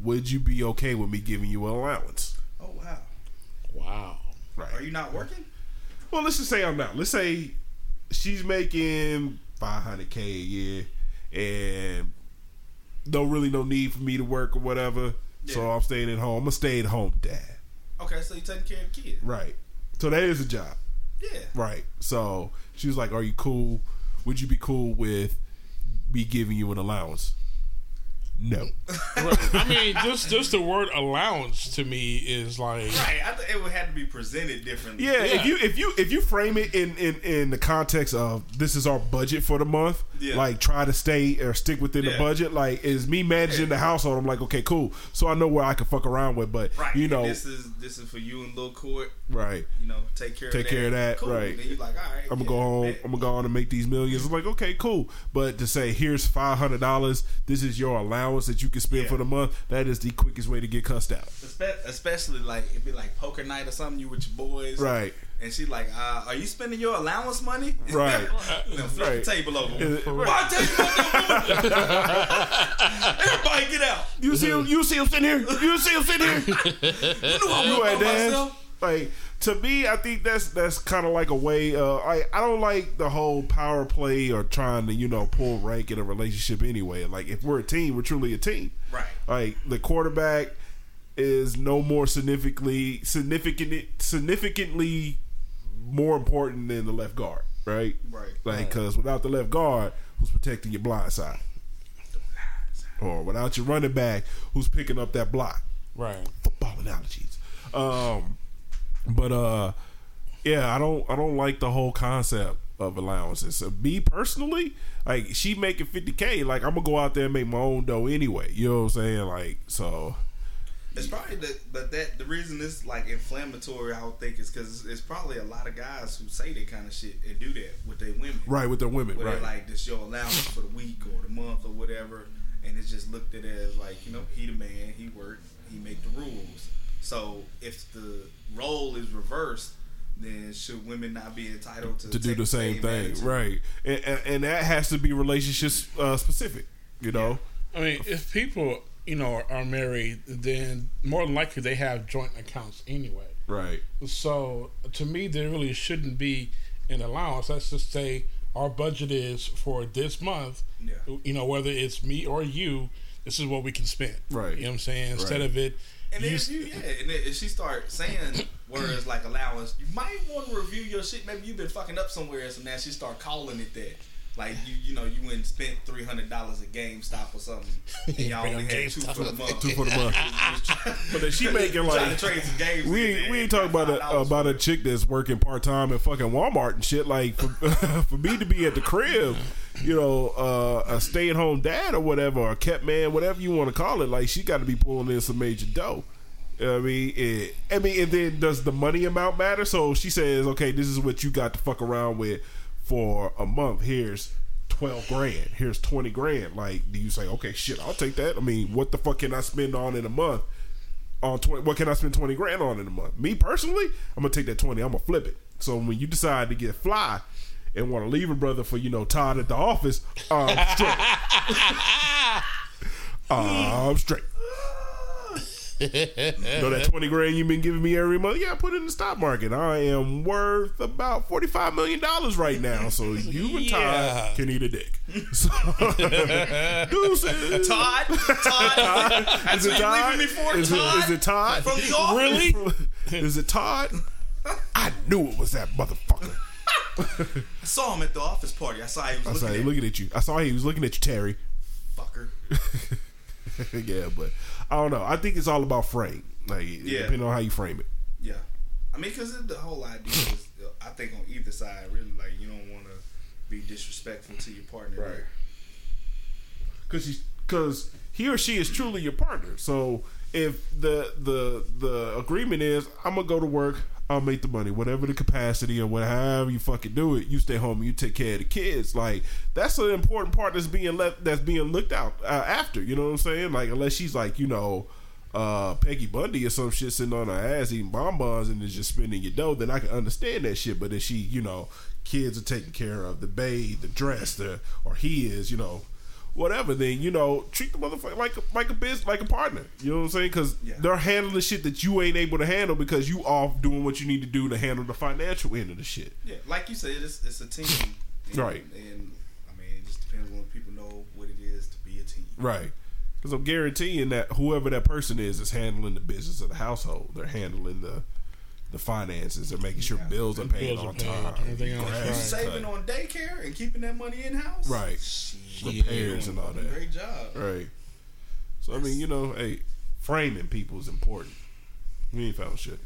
would you be okay with me giving you an allowance?" Oh wow. wow, Right. Are you not working? Well, let's just say I'm not. Let's say she's making 500k a year, and no really no need for me to work or whatever. So I'm staying at home. I'm a stay at home dad. Okay, so you're taking care of the kid. Right. So that is a job. Yeah. Right. So she was like, "Are you cool? Would you be cool with me giving you an allowance?" No. Right. I mean, just just the word allowance to me is like, Right. I think it would have to be presented differently. Yeah, Yeah. if you if you if you frame it in, in in the context of this is our budget for the month, Yeah. like try to stay or stick within the budget. Like is me managing the household. I'm like, okay, cool. So I know where I can fuck around with, but Right. you and know, this is this is for you and Lil Court. right. You know, take care Take of that. care of that, Cool. right. Then you like, all right. I'm gonna yeah, go home. bet. I'm gonna go on and make these millions. I'm like, okay, cool. But to say here's five hundred dollars, this is your allowance that you can spend Yeah. for the month. That is the quickest way to get cussed out. Especially like it'd be like poker night or something. You with your boys, Right. And she's like, uh, "Are you spending your allowance money?" <laughs> Right. you know, flip Right. the table over. Uh, Why tell you <laughs> Everybody get out. You see him? You see him sitting here? You see him sitting here? <laughs> You know I you at dance. myself. Like to me, I think that's that's kind of like a way. Uh, I I don't like the whole power play or trying to you know pull rank in a relationship anyway. Like if we're a team, we're truly a team. Right. Like the quarterback is no more significantly significant significantly more important than the left guard. Right. Right. Like because without the left guard, who's protecting your blind side? Or without your running back, who's picking up that block? right. football analogies. Um, but uh, yeah, I don't I don't like the whole concept of allowances. So me personally, like she making fifty k, like I'm gonna go out there and make my own dough anyway. You know what I'm saying? Like so, It's probably the but that the reason it's like inflammatory. I would think is because it's probably a lot of guys who say that kind of shit and do that with their women. right with their women, Where right? like, this your allowance for the week or the month or whatever, and it's just looked at as like, you know, he the man, he work, he make the rules. So if the role is reversed, then should women not be entitled to to do take the same thing, attitude? right? And, and, and that has to be relationship uh, specific. You know, I mean, if people you know are, are married, then more than likely they have joint accounts anyway. right? So to me, there really shouldn't be an allowance. Let's just say our budget is for this month. Yeah. You know, whether it's me or you, this is what we can spend. Right. You know what I'm saying? Instead Right. of it, And then you if you, yeah, and then if she start saying <coughs> words like allowance, you might want to review your shit. Maybe you've been fucking up somewhere, and so now she start calling it that. Like you, you know, you went and spent three hundred dollars at GameStop or something, <laughs> and y'all only up had two GameStop. for the month. Two for the month. <laughs> But then she making like to trade some games. We in ain't, we ain't talking about a about a chick that's working part time at fucking Walmart and shit. Like for, <laughs> for me to be at the crib, you know, uh, a stay at home dad or whatever, or a kept man, whatever you want to call it. Like she got to be pulling in some major dough. You know I mean, it, I mean, and then does the money amount matter? So she says, okay, this is what you got to fuck around with for a month. Here's twelve grand. Here's twenty grand. Like, do you say, okay, shit, I'll take that? I mean, what the fuck can I spend on in a month? on 20 what can I spend 20 grand on in a month? Me personally, I'm gonna take that 20, I'm gonna flip it. So when you decide to get fly and want to leave a brother for, you know, Todd at the office, I'm <laughs> straight. I'm straight. know that twenty grand you've been giving me every month? Yeah, I put it in the stock market. I am worth about forty five million dollars right now. So you and Yeah. Todd can eat a dick. So, <laughs> deuces. Todd, Todd, Is it Todd? for, Is Todd. it, is it Todd? From the office? Really? Is it Todd? I knew it was that motherfucker. <laughs> I saw him at the office party. I saw he was I looking saw at him looking at you. I saw he was looking at you, Terry. fucker. <laughs> yeah, but I don't know. I think it's all about frame. Like, Yeah. depending on how you frame it. Yeah, I mean, because the whole idea is, uh, I think on either side, really, like you don't want to be disrespectful to your partner. Right. Because because he or she is truly your partner. So if the the the agreement is, I'm gonna go to work. I'll make the money, whatever the capacity or whatever you fucking do it. You stay home you take care of the kids. Like that's an important part that's being left that's being looked out uh, after. You know what I'm saying? Like unless she's like you know uh, Peggy Bundy or some shit sitting on her ass eating bonbons and is just spending your dough, then I can understand that shit. But if she, you know, kids are taken care of, the bathe, the dress, the or he is, you know, whatever, then you know, treat the motherfucker like a, like a biz, like a partner. You know what I'm saying? Because Yeah. they're handling the shit that you ain't able to handle because you off doing what you need to do to handle the financial end of the shit. Yeah, like you said, it's, it's a team. <laughs> And, Right. And I mean, it just depends on people know what it is to be a team. Right. Because I'm guaranteeing that whoever that person is is handling the business of the household. They're handling the the finances. They're making sure bills are paid Bills are on paid, time. everything else, right. Saving on daycare and keeping that money in house. Right. Shit, Repairs and all that. Great job. Right. So I mean, you know, hey, framing people is important. We ain't found shit.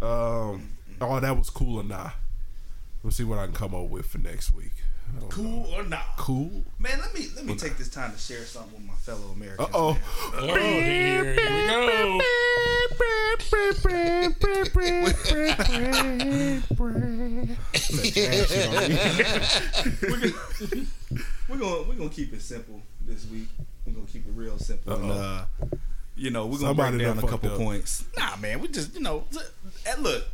Um. Oh, that was cool or not? Let's see what I can come up with for next week. I don't know. Cool or not? Cool. Man, let me let me take this time to share something with my fellow Americans. oh. Oh, here, here we go. <laughs> We're gonna we're gonna keep it simple this week. We're gonna keep it real simple. And, uh, you know, we're gonna Somebody break down a couple up. points. Nah, man, we just you know, and look.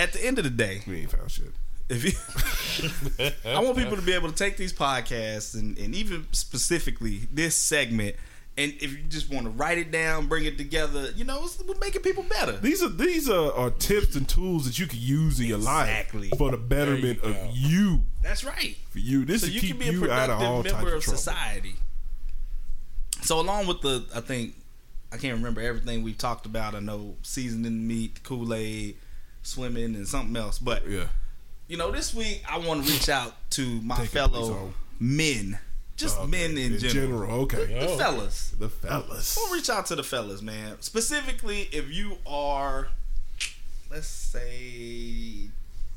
At the end of the day, We ain't found shit. If you, <laughs> I want people to be able to take these podcasts and, and even specifically this segment, and if you just want to write it down, bring it together, you know, it's, we're making people better. These are these are, are tips and tools that you can use in your Exactly. life for the betterment you of you. That's right. For you, this so is you keep can be a you out of all productive member of of society. So along with the, I think I can't remember everything we've talked about. I know seasoning meat, Kool Aid, swimming, and something else. But Yeah, you know, this week I want to reach out to my Take fellow men, just Okay. men in, general, Okay, the Oh. fellas. the fellas. We'll reach out to the fellas, man. Specifically, if you are, let's say,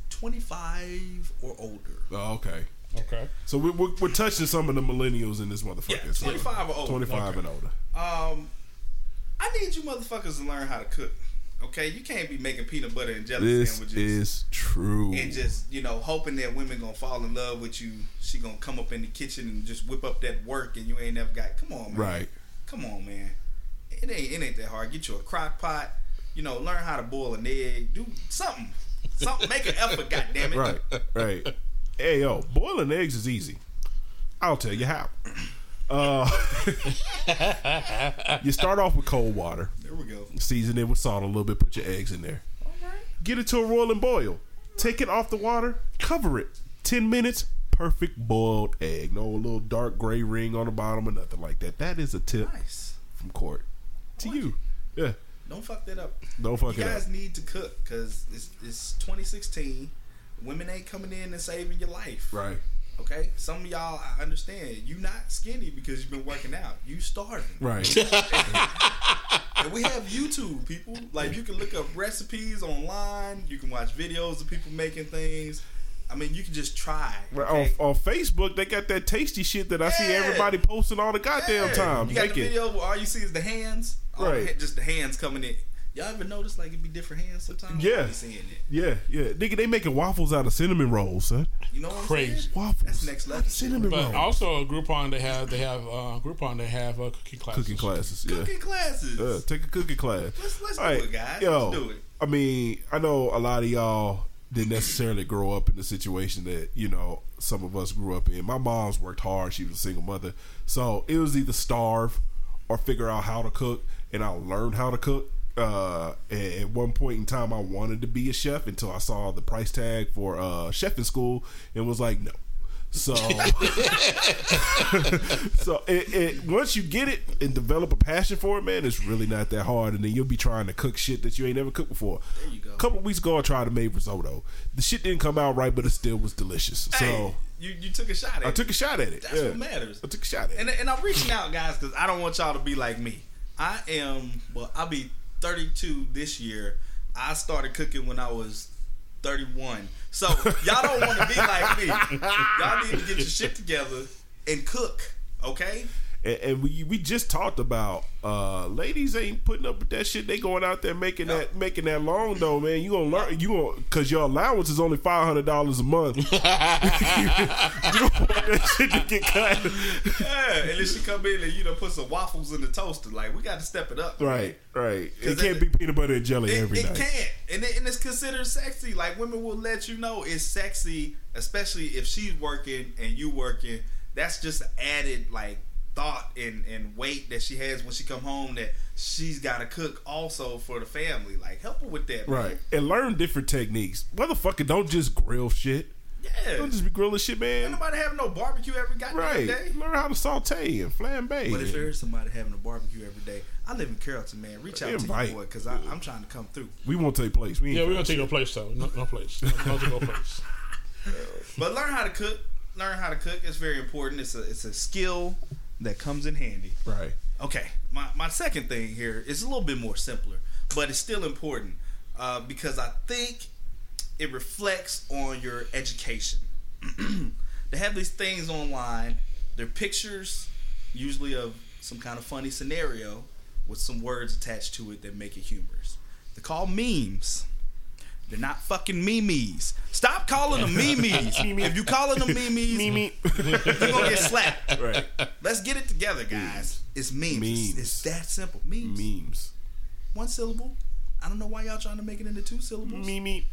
twenty-five or older. Oh, okay. Okay. So we, we're, we're touching some of the millennials in this Yeah, motherfucker. So 25 or older. 25 Okay. and older. Um, I need you motherfuckers to learn how to cook. Okay, you can't be making peanut butter and jelly This sandwiches is true. and just you know hoping that women gonna fall in love with you. She gonna come up in the kitchen and just whip up that work, and you ain't never got. Come on, man. Right. Come on, man. It ain't it ain't that hard. Get you a crock pot. You know, learn how to boil an egg. Do something. Something. Make an effort. <laughs> God damn it. Right, right. <laughs> Hey yo, boiling eggs is easy. I'll tell you how. Uh, <laughs> you start off with cold water, There we go. season it with salt a little bit, put your eggs in there. Right. Get it to a rolling boil. Take it off the water, cover it. 10 minutes, perfect boiled egg. No little dark gray ring on the bottom or nothing like that. That is a tip Nice. from court to you. Yeah, Don't fuck that up. don't fuck you it guys need to cook because it's, it's 2016. Women ain't coming in and saving your life. Right. Okay. Some of y'all, I understand. You not skinny because you've been working out. You starving. Right. <laughs> And we have YouTube people. Like you can look up recipes online. You can watch videos of people making things. I mean, you can just try. Okay? on, on Facebook, they got that tasty shit that I see everybody posting all the goddamn Yeah. time. You got Make the it- video where all you see is the hands. All the Right. just the hands coming in. Y'all ever notice like it be different hands sometimes? Yeah. I be seeing it. Yeah, yeah. Nigga, they making waffles out of cinnamon rolls, son. You know what I'm Crazy. saying? Waffles. That's next level. Cinnamon But rolls. also Groupon, they have they have uh, Groupon, they have uh, cooking classes. cooking classes, yeah. Cooking classes. Uh, take a cooking class. Let's- let's All do it, guys. Yo, Let's do it. I mean, I know a lot of y'all didn't necessarily grow up in the situation that you know some of us grew up in. My mom's worked hard; she was a single mother, so it was either starve or figure out how to cook. and I learned how to cook. Uh, at one point in time, I wanted to be a chef until I saw the price tag for uh, chef in school and was like, no. So, <laughs> so it, it, once you get it and develop a passion for it, man, it's really not that hard. And then you'll be trying to cook shit that you ain't never cooked before. There you go. A couple of weeks ago, I tried to make risotto. The shit didn't come out right, but it still was delicious. Hey, So you you took a shot at I it. I took a shot at it. That's yeah. what matters. I took a shot at it. And, and I'm reaching out, guys, because I don't want y'all to be like me. I am, well, I'll be 32 this year. I started cooking when I was 31. So y'all don't want to be like me. Y'all need to get your shit together and cook, okay? And, and we we just talked about uh ladies ain't putting up with that shit. They going out there making that making that long though, man. You gonna learn you gonna because your allowance is only five hundred dollars a month. <laughs> <laughs> you don't want that shit to get cut. Yeah, and then she come in and you know put some waffles in the toaster. Like we got to step it up, Right, right. It can't be peanut butter and jelly It, every it night. can't, and, it, and it's considered sexy. Like women will let you know it's sexy, especially if she's working and you working. That's just added like thought and, and weight that she has when she come home that she's got to cook also for the family. Like help her with that, man. Right, and learn different techniques. Motherfucker, don't just grill shit. Yeah, Don't just be grilling shit, man. ain't nobody having no barbecue every goddamn Right, day. learn how to saute and flambe. But if there is somebody having a barbecue every day, I live in Carrollton, man. Reach out to Invite. your boy because I'm trying to come through. we won't take place. We ain't Yeah, we're gonna found take your place though. No, no place. No, no, no <laughs> place. But learn how to cook. Learn how to cook. It's very important. It's a it's a skill that comes in handy. Right. Okay, my my second thing here is a little bit more simpler, but it's still important uh, because I think it reflects on your education. <clears throat> they have these things online. They're pictures, usually of some kind of funny scenario with some words attached to it that make it humorous. They're called memes. They're not fucking memes. Stop calling them <laughs> memes. if you calling them memes, Mimi. you're gonna get slapped. right. Let's get it together, guys. It's memes. It's- Memes. It's, that simple. Memes. Memes. One syllable. I don't know why y'all trying to make it into two syllables. Meme.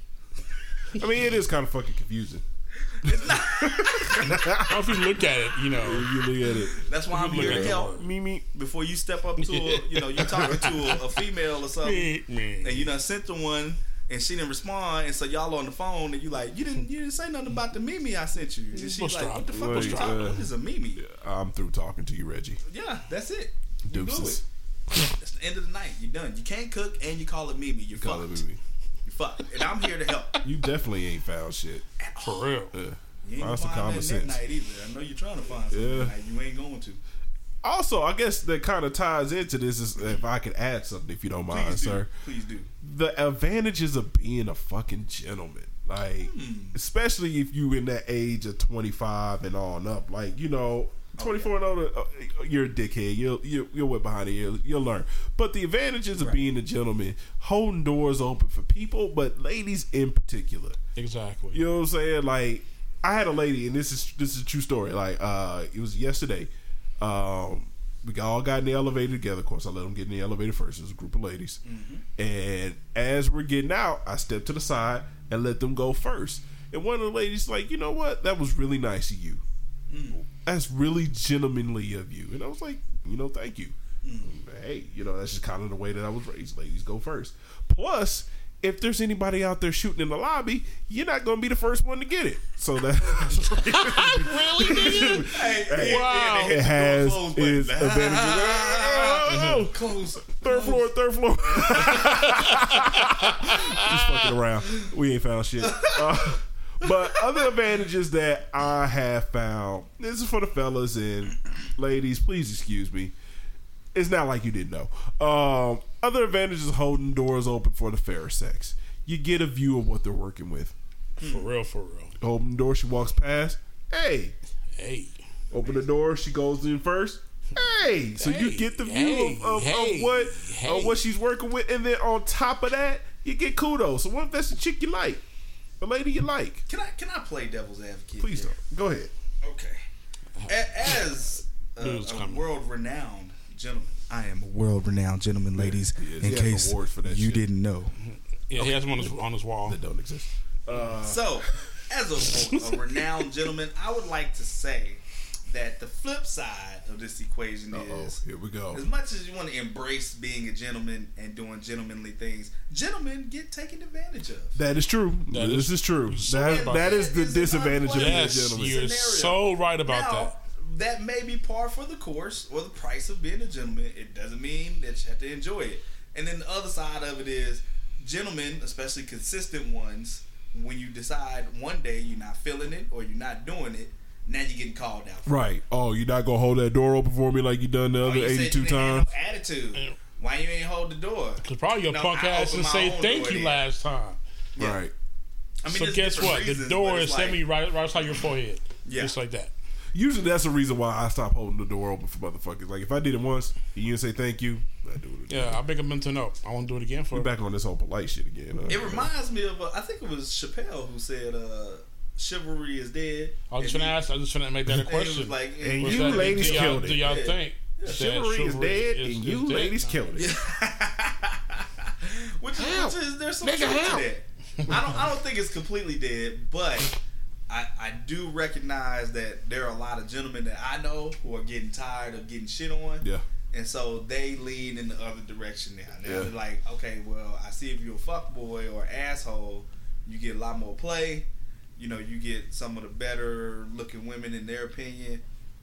I mean, it is kind of fucking confusing. It's not. <laughs> How if you look at it, you know, You look at it. That's why I'm Look here at to the help. word. Mimi. Before you step up to a, you know, you're talking to a, a female or something, <laughs> me, me. and you done sent the one, and she didn't respond, and so y'all on the phone, and you like, you didn't, you didn't say nothing about the mimi I sent you. And she's like, what the fuck was drop? uh, What is a mimi? I'm through talking to you, Reggie. Yeah, that's it. You do it. That's the end of the night. You're done. You can't cook and you call it mimi. You're Call it. Mimi. You're fucked. And I'm here to help. You definitely ain't found shit. For real. You ain't Find some common that sense. night either. I know you're trying to find something Yeah. You ain't going to. Also, I guess that kind of ties into this. Is if I could add something, if you don't mind, Please do. sir. Please do. The advantages of being a fucking gentleman, like Hmm. especially if you in that age of 25 and on up, like you know. Oh, 24 and older, uh, you're a dickhead. You'll you'll, you'll whip behind it. You'll, you'll learn. But the advantages of Right. being a gentleman, holding doors open for people, but ladies in particular. Exactly. You know what I'm saying? Like I had a lady, and this is this is a true story. Like uh, it was yesterday. Um, we all got in the elevator together. Of course, I let them get in the elevator first. It was a group of ladies, mm-hmm. and as we're getting out, I stepped to the side and let them go first. And one of the ladies like, you know what? That was really nice of you. Mm. That's really gentlemanly of you. And I was like, you know, thank you. Mm. Hey, you know, that's just kind of the way that I was raised. Ladies go first. Plus, if there's anybody out there shooting in the lobby, you're not going to be the first one to get it. So that <laughs> <laughs> really, nigga? Hey, Wow. it has close its advantages. Oh, <laughs> Close. third floor, third floor. Just fucking around. We ain't found shit. Uh, but other advantages that I have found, this is for the fellas and ladies, please excuse me. It's not like you didn't know. Um, other advantage is holding doors open for the fair sex. You get a view of what they're working with. Hmm. For real, for real. Open the door, she walks past. Hey, Hey. Open the door. She goes in first. Hey, so you get the view hey, of, of, hey, of what hey. of what she's working with, and then on top of that, you get kudos. So what if that's a chick you like, a lady you like? Can I can I play devil's advocate? Please here? don't. Go ahead. Okay. A- As a, a world renowned gentleman, I am a world renowned gentleman, ladies. he is. in He has case awards for that you shit. didn't know. Yeah, he has him on his on his wall. That don't exist. Uh, so as a, a renowned gentleman, I would like to say that the flip side of this equation Uh-oh, is here we go. as much as you want to embrace being a gentleman and doing gentlemanly things, gentlemen get taken advantage of. That is true. That this is- is true. so That, right about that that. is the disadvantage of being a Yes, gentleman. you're scenario. so right about now, that. That may be par for the course or the price of being a gentleman. It doesn't mean that you have to enjoy it. And then the other side of it is gentlemen, especially consistent ones, when you decide one day you're not feeling it or you're not doing it, now you're getting called out. for it. Right. Oh, you're not gonna hold that door open for me like you done the Oh, other you said 82 you didn't have times. no attitude. Why you ain't hold the door? Cause probably your No, punk I ass opened didn't say thank you then. last time. Yeah. Right. I mean, So guess what? reasons, the door is it's semi right, right outside your forehead. Yeah. Just like that. Usually that's the reason why I stop holding the door open for motherfuckers. Like if I did it once, and you didn't say thank you, I do it again. Yeah, I make a mental note. I won't do it again for We're back on this whole polite shit again. huh? It reminds me of uh, I think it was Chappelle who said uh, chivalry is dead. I was just And gonna ask. I was just gonna make that a <laughs> and question. like, And you that? ladies do y'all, killed it. Do y'all Yeah. think that Chivalry is dead, is- and is you dead? ladies killed it. <laughs> which, is, Help. which is there's some Nigga, truth help. to that. I don't I don't think it's completely dead, but I I do recognize that there are a lot of gentlemen that I know who are getting tired of getting shit on. Yeah. And so they lean in the other direction now. Now Yeah. they're like, okay, well, I see if you're a fuck boy or asshole, you get a lot more play. You know, you get some of the better looking women in their opinion,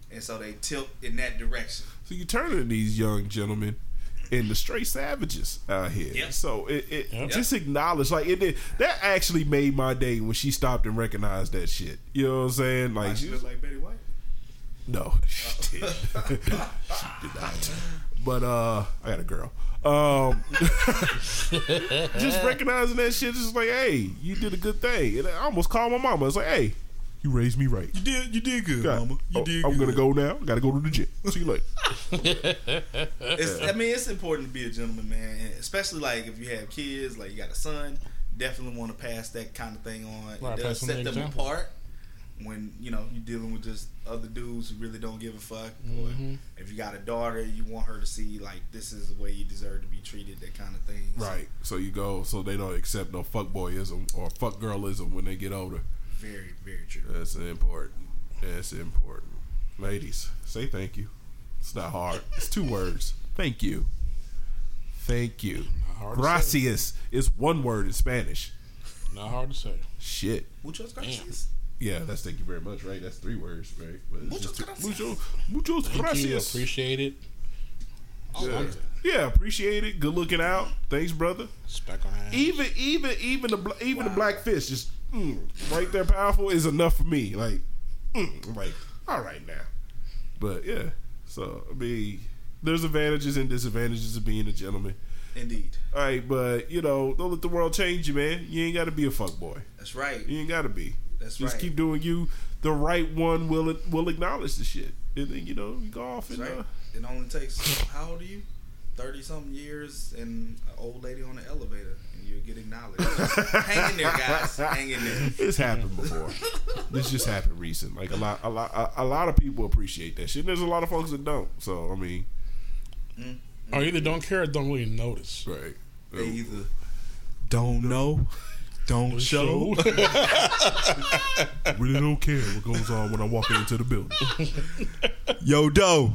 and so they tilt in that direction. So you turning these young gentlemen into straight savages out here. Yep. So it, it Yep. just acknowledge like it, it that actually made my day when she stopped and recognized that shit. You know what I'm saying? Like Like, she she was look like Betty White. No, <laughs> she did. <laughs> she did not. But uh, I got a girl. Um, <laughs> just recognizing that shit, just like, hey, you did a good thing. And I almost called my mama. It's like, hey, you raised me right. You did, you did good, God, oh, I'm gonna go now. I Got to go to the gym. See you later. <laughs> It's, I mean, it's important to be a gentleman, man, and especially like if you have kids, like you got a son. Definitely want to pass that kind of thing on. Right, it does set the them example. apart when you know you're dealing with just other dudes who really don't give a fuck. Mm-hmm. Or if you got a daughter, you want her to see like this is the way you deserve to be treated, that kind of thing. Right. So you go. So they don't accept no fuck boyism or fuck girlism when they get older. Very, very true. That's important. That's important. Ladies, say thank you. It's not hard. It's two words. Thank you. Thank you. hard to say. Gracias is one word in Spanish. Not hard to say. Shit. Muchos gracias. Yeah, that's thank you very much, right? That's three words, right? But it's Muchos two- gracias. Mucho, muchos Thank you. gracias. Appreciate it. Yeah. Something. yeah, appreciate it. Good looking out. Thanks, brother. Speck on ass. Even, even, even the bl- even the black fish, just mm, right there, powerful is enough for me. Like, mm, like, all right now. But yeah, so I mean, there's advantages and disadvantages of being a gentleman. Indeed, All right, but you know, don't let the world change you, man. You ain't got to be a fuck boy. that's right. You ain't got to be. That's right. Just right. keep doing you. The right one will will acknowledge the shit, and then you know you go off That's and right. uh, It only takes how old are you? Thirty something years and an old lady on the elevator, and you get acknowledged. <laughs> Hang in there, guys. Hang in there. It's happened before. this just happened recent. Like a lot, a lot, a, a lot of people appreciate that shit. And there's a lot of folks that don't. So I mean, Or either don't care or don't really notice. right? They either Don't know. Don't show. <laughs> really don't care what goes on when I'm walking into the building. <laughs> Yo, Doe.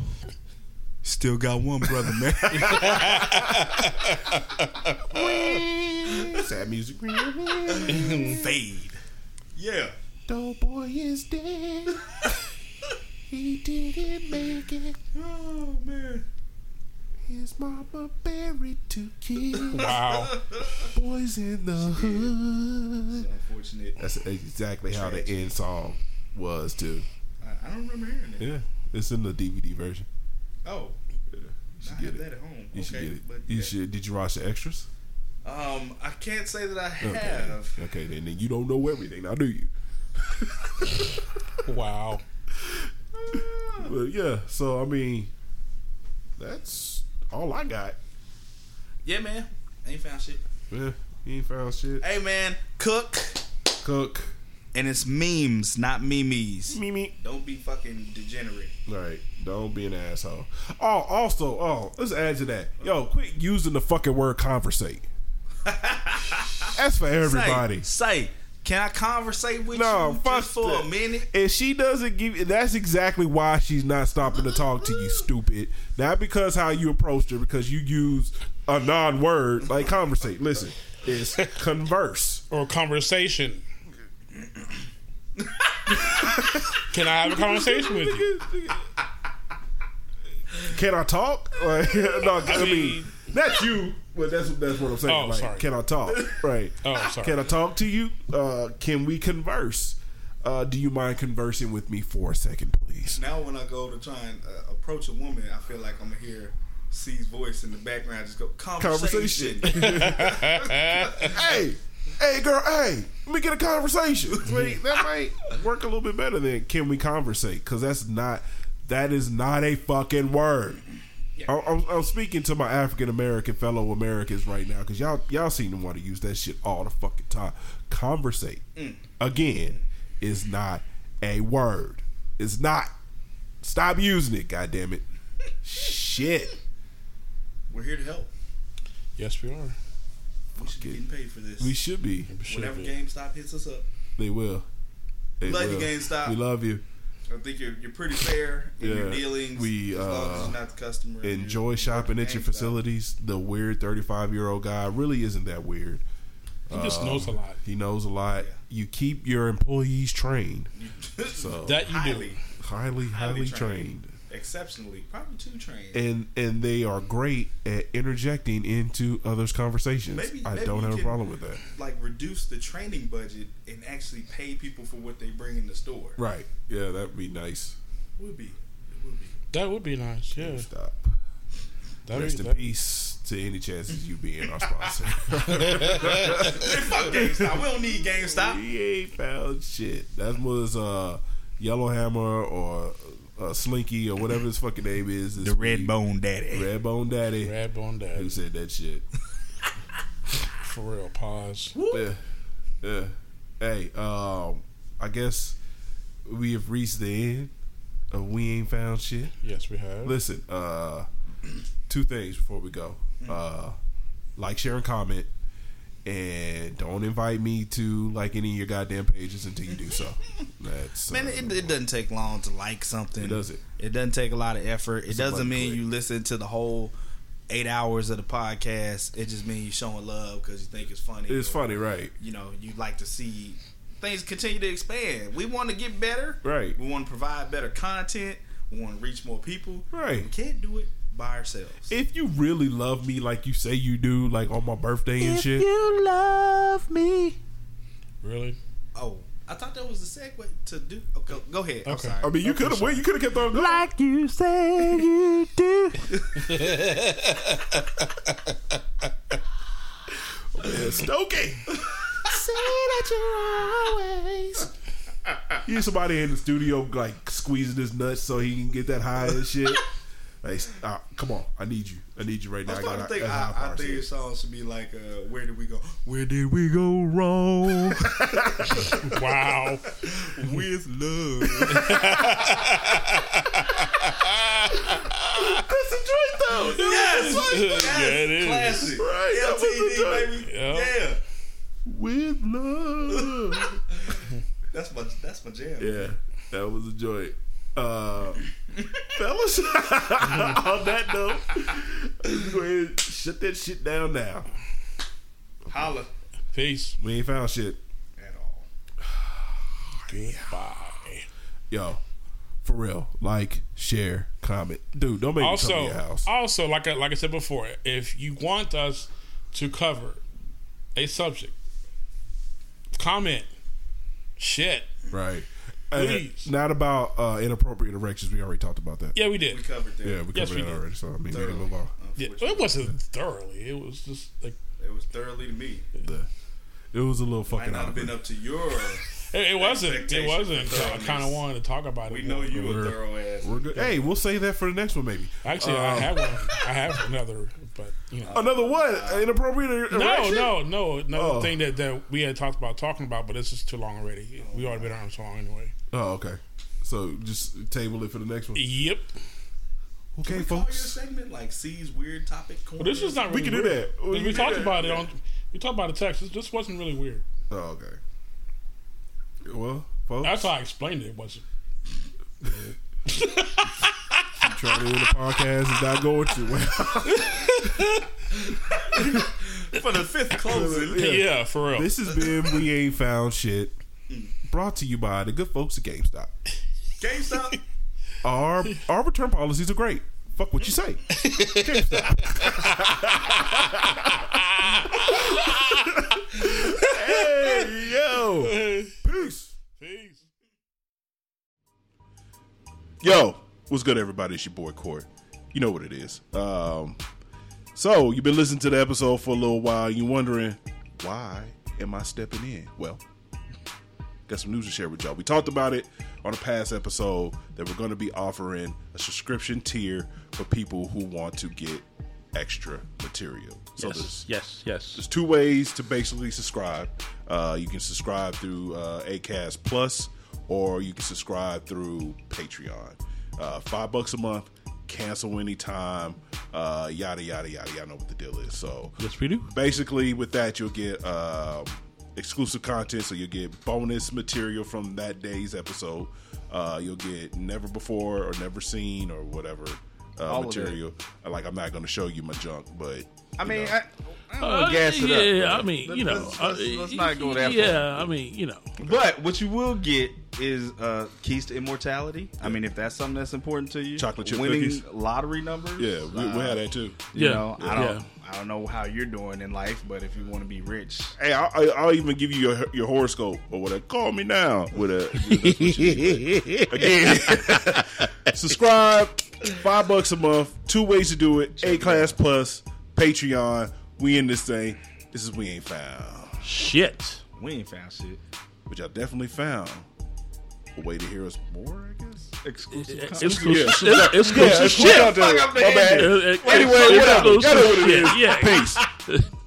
Still got one brother, man. <laughs> Sad music. <laughs> fade. Yeah. Doughboy is dead. <laughs> he didn't make it. Oh man. His mama buried two kids. Wow. Boyz n the Hood. It's unfortunate. That's exactly how the end song was too. I, I don't remember hearing it. Yeah, it's in the DVD version. Oh, Yeah, you I should have get that at home. You should okay, get it. but You yeah. should. Did you watch the extras? Um, I can't say that I have. Okay, then, then you don't know everything. Now do you? <laughs> Wow. But yeah. So I mean, that's all I got. Yeah, man. Ain't found shit. Yeah, you ain't found shit. Hey, man. Cook. Cook. And it's memes, not memes. Meme. Don't be fucking degenerate. All right, don't be an asshole. Oh, also, oh, let's add to that. Yo, quit using the fucking word conversate. <laughs> That's for everybody. Say, say Can I conversate with No, you fuck just for that. a minute? And she doesn't give. That's exactly why she's not stopping to talk to you, stupid. Not because how you approached her, because you use a non-word like conversate. Listen, it's <laughs> converse. or conversation. Can I have a conversation with you? Can I talk? <laughs> Like, no, I, mean, mean- that's you. But that's that's what I'm saying. Oh, like, sorry. Can I talk? Right. <laughs> Oh, sorry. Can I talk to you? Uh, can we converse? Uh, do you mind conversing with me for a second, please? Now when I go to try and uh, approach a woman, I feel like I'm gonna hear C's voice in the background. Just go conversation. Conversation. <laughs> hey, hey, girl, hey, let me get a conversation. <laughs> Wait, that might work a little bit better than can we conversate? Because that's not that is not a fucking word. I- I'm, I'm speaking to my African American fellow Americans right now because y'all y'all seem to want to use that shit all the fucking time. Conversate mm. again is not a word. It's not. Stop using it. God damn it. <laughs> Shit. We're here to help. Yes, we are. We should be getting paid for this. We should be. We should Whenever be. GameStop hits us up, They will. They Love you. GameStop. We love you. I think you're you're pretty fair in your Yeah, dealings. we, as long as uh, you're not the customer. Enjoy shopping at your facilities. The weird 35 year old guy really isn't that weird. He just knows a lot. He knows a lot. Yeah. You keep your employees trained. <laughs> So That you highly, do. highly, highly, highly trained. Exceptionally, probably too trained. And and they are great at interjecting into others' conversations. Maybe- I maybe don't have a problem with that. like reduce the training budget and actually pay people for what they bring in the store. Right. Yeah, that'd be nice. Would be. It would be. That would be nice. Yeah. Stop. That'd Rest be, in that, peace to any chances you being our sponsor. <laughs> Fuck GameStop. We don't need GameStop. We ain't found shit. That was uh, Yellowhammer or uh, Slinky or whatever his fucking name is. The Red. Bone Daddy. Redbone Daddy. Red Bone Daddy. Who said that shit? <laughs> For real. Pause. Yeah, yeah. Hey, um, I guess we have reached the end of we ain't found shit. Yes, we have. Listen, uh, two things before we go. Uh, like, share, and comment. And don't invite me to like any of your goddamn pages until you do so. <laughs> That's Man, uh, it, it doesn't take long to like something. It doesn't. It doesn't take a lot of effort. It It's a doesn't mean click. you listen to the whole eight hours of the podcast. It just means you're showing love because you think it's funny. it's or, funny, right? You know, you like to see things continue to expand. We want to get better. Right. We want to provide better content. We want to reach more people. Right. We can't do it by ourselves. If you really love me like you say you do, like on my birthday and shit, you love me. Really? Oh, I thought that was the segue to do. Okay, go ahead. I'm Okay. sorry. I mean, you could have wait. You could have kept on going. like you say you do. <laughs> Yeah, Stokey. Say that you're always. Here's somebody in the studio like squeezing his nuts so he can get that high and shit. Like, uh, come on, I need you. I need you right now. I was starting to think. a I, I power think shit. your song should be like, uh, "Where did we go? Where did we go wrong <laughs> Wow. With love." That's a joint though. yes, yes, <laughs> Yeah, it is. classic. Right, that was the LTD, joint. baby. Yeah. Yeah, With love. <laughs> that's my that's my jam. Yeah, that was a joint. Uh, fellas, <laughs> on that note, let's go ahead and shut that shit down now. Holla Peace. We ain't found shit. at all. <sighs> Goodbye. Yo, for real, like, share, comment. Dude, don't make me come to Also, your house. also, like I, like I said before, if you want us to cover a subject, comment, shit. Right. Please. Uh, not about uh, inappropriate erections. We already talked about that. Yeah, we did. We covered that. Yeah, we Yes, covered we that did. already. So I mean, we can Thoroughly. move on. Yeah, it wasn't thoroughly. It was just like It was thoroughly to me. The- it was a little fucking. Might fucking not have been up to your. it, it wasn't. It wasn't. for I kind of wanted to talk about it. We know you a We're- thorough ass. We're good. Hey, we'll save that for the next one, maybe. Actually, I Uh, have one. <laughs> I have another, but you know. Another what? Inappropriate er- No, erection? no, no. Another Oh. thing that, that we had talked about talking about, but this is too long already. We already been on so long anyway. Oh, okay. So just table it for the next one. Yep. Okay, we call your segment like C's weird topic corner. Well, this is not Really We really can do that. We We, talked that. about it on. We talked about the text. This, this wasn't really weird. Oh, okay. Well, folks, That's how I explained it. it wasn't trying to end the podcast is not going too well. <laughs> For the fifth closing. yeah, for real. This has been We Ain't Found Shit. Mm. Brought to you by the good folks at GameStop. GameStop. Our our return policies are great. Fuck what you say. GameStop. hey yo. Peace. Peace. Yo, what's good, everybody? It's your boy Court. You know what it is. Um, so you've been listening to the episode for a little while. You wondering why am I stepping in? Well, got some news to share with y'all. We talked about it on a past episode that we're going to be offering a subscription tier for people who want to get extra material. So there's Yes, yes. there's two ways to basically subscribe. Uh, you can subscribe through uh, Acast Plus, or you can subscribe through Patreon. Uh, five bucks a month, cancel anytime. Uh, yada yada yada. Y'all know what the deal is. So Yes, we do. basically, with that, you'll get um, exclusive content. So you'll get bonus material from that day's episode. Uh, you'll get never before or never seen or whatever uh, All of it. material. Like I'm not going to show you my junk, but I mean, know. I, I Uh, gas it yeah, up. yeah, I mean, you know, let's, uh, let's, let's not go that far. Yeah, I mean, you know, But what you will get is uh, keys to immortality. I mean, if that's something that's important to you, Chocolate chip winning cookies. lottery numbers. yeah, we, we uh, had that too. You Yeah, know, I don't, I don't know how you're doing in life, but if you want to be rich, Hey, I'll, I'll- I'll even give you your, your horoscope or whatever. Call me now with a <laughs> again. <laughs> subscribe, five bucks a month. Two ways to do it: Acast plus Patreon. We in this thing. This is we ain't found, shit. we ain't found shit. which I definitely found a way to hear us more. I guess. Exclusive. It's content. cool. Yeah. It's Yeah, cool it's shit. cool content. Fuck up the My bad. Anyway, it's whatever. cool Y'all know what it shit. is. Yeah. Peace. <laughs>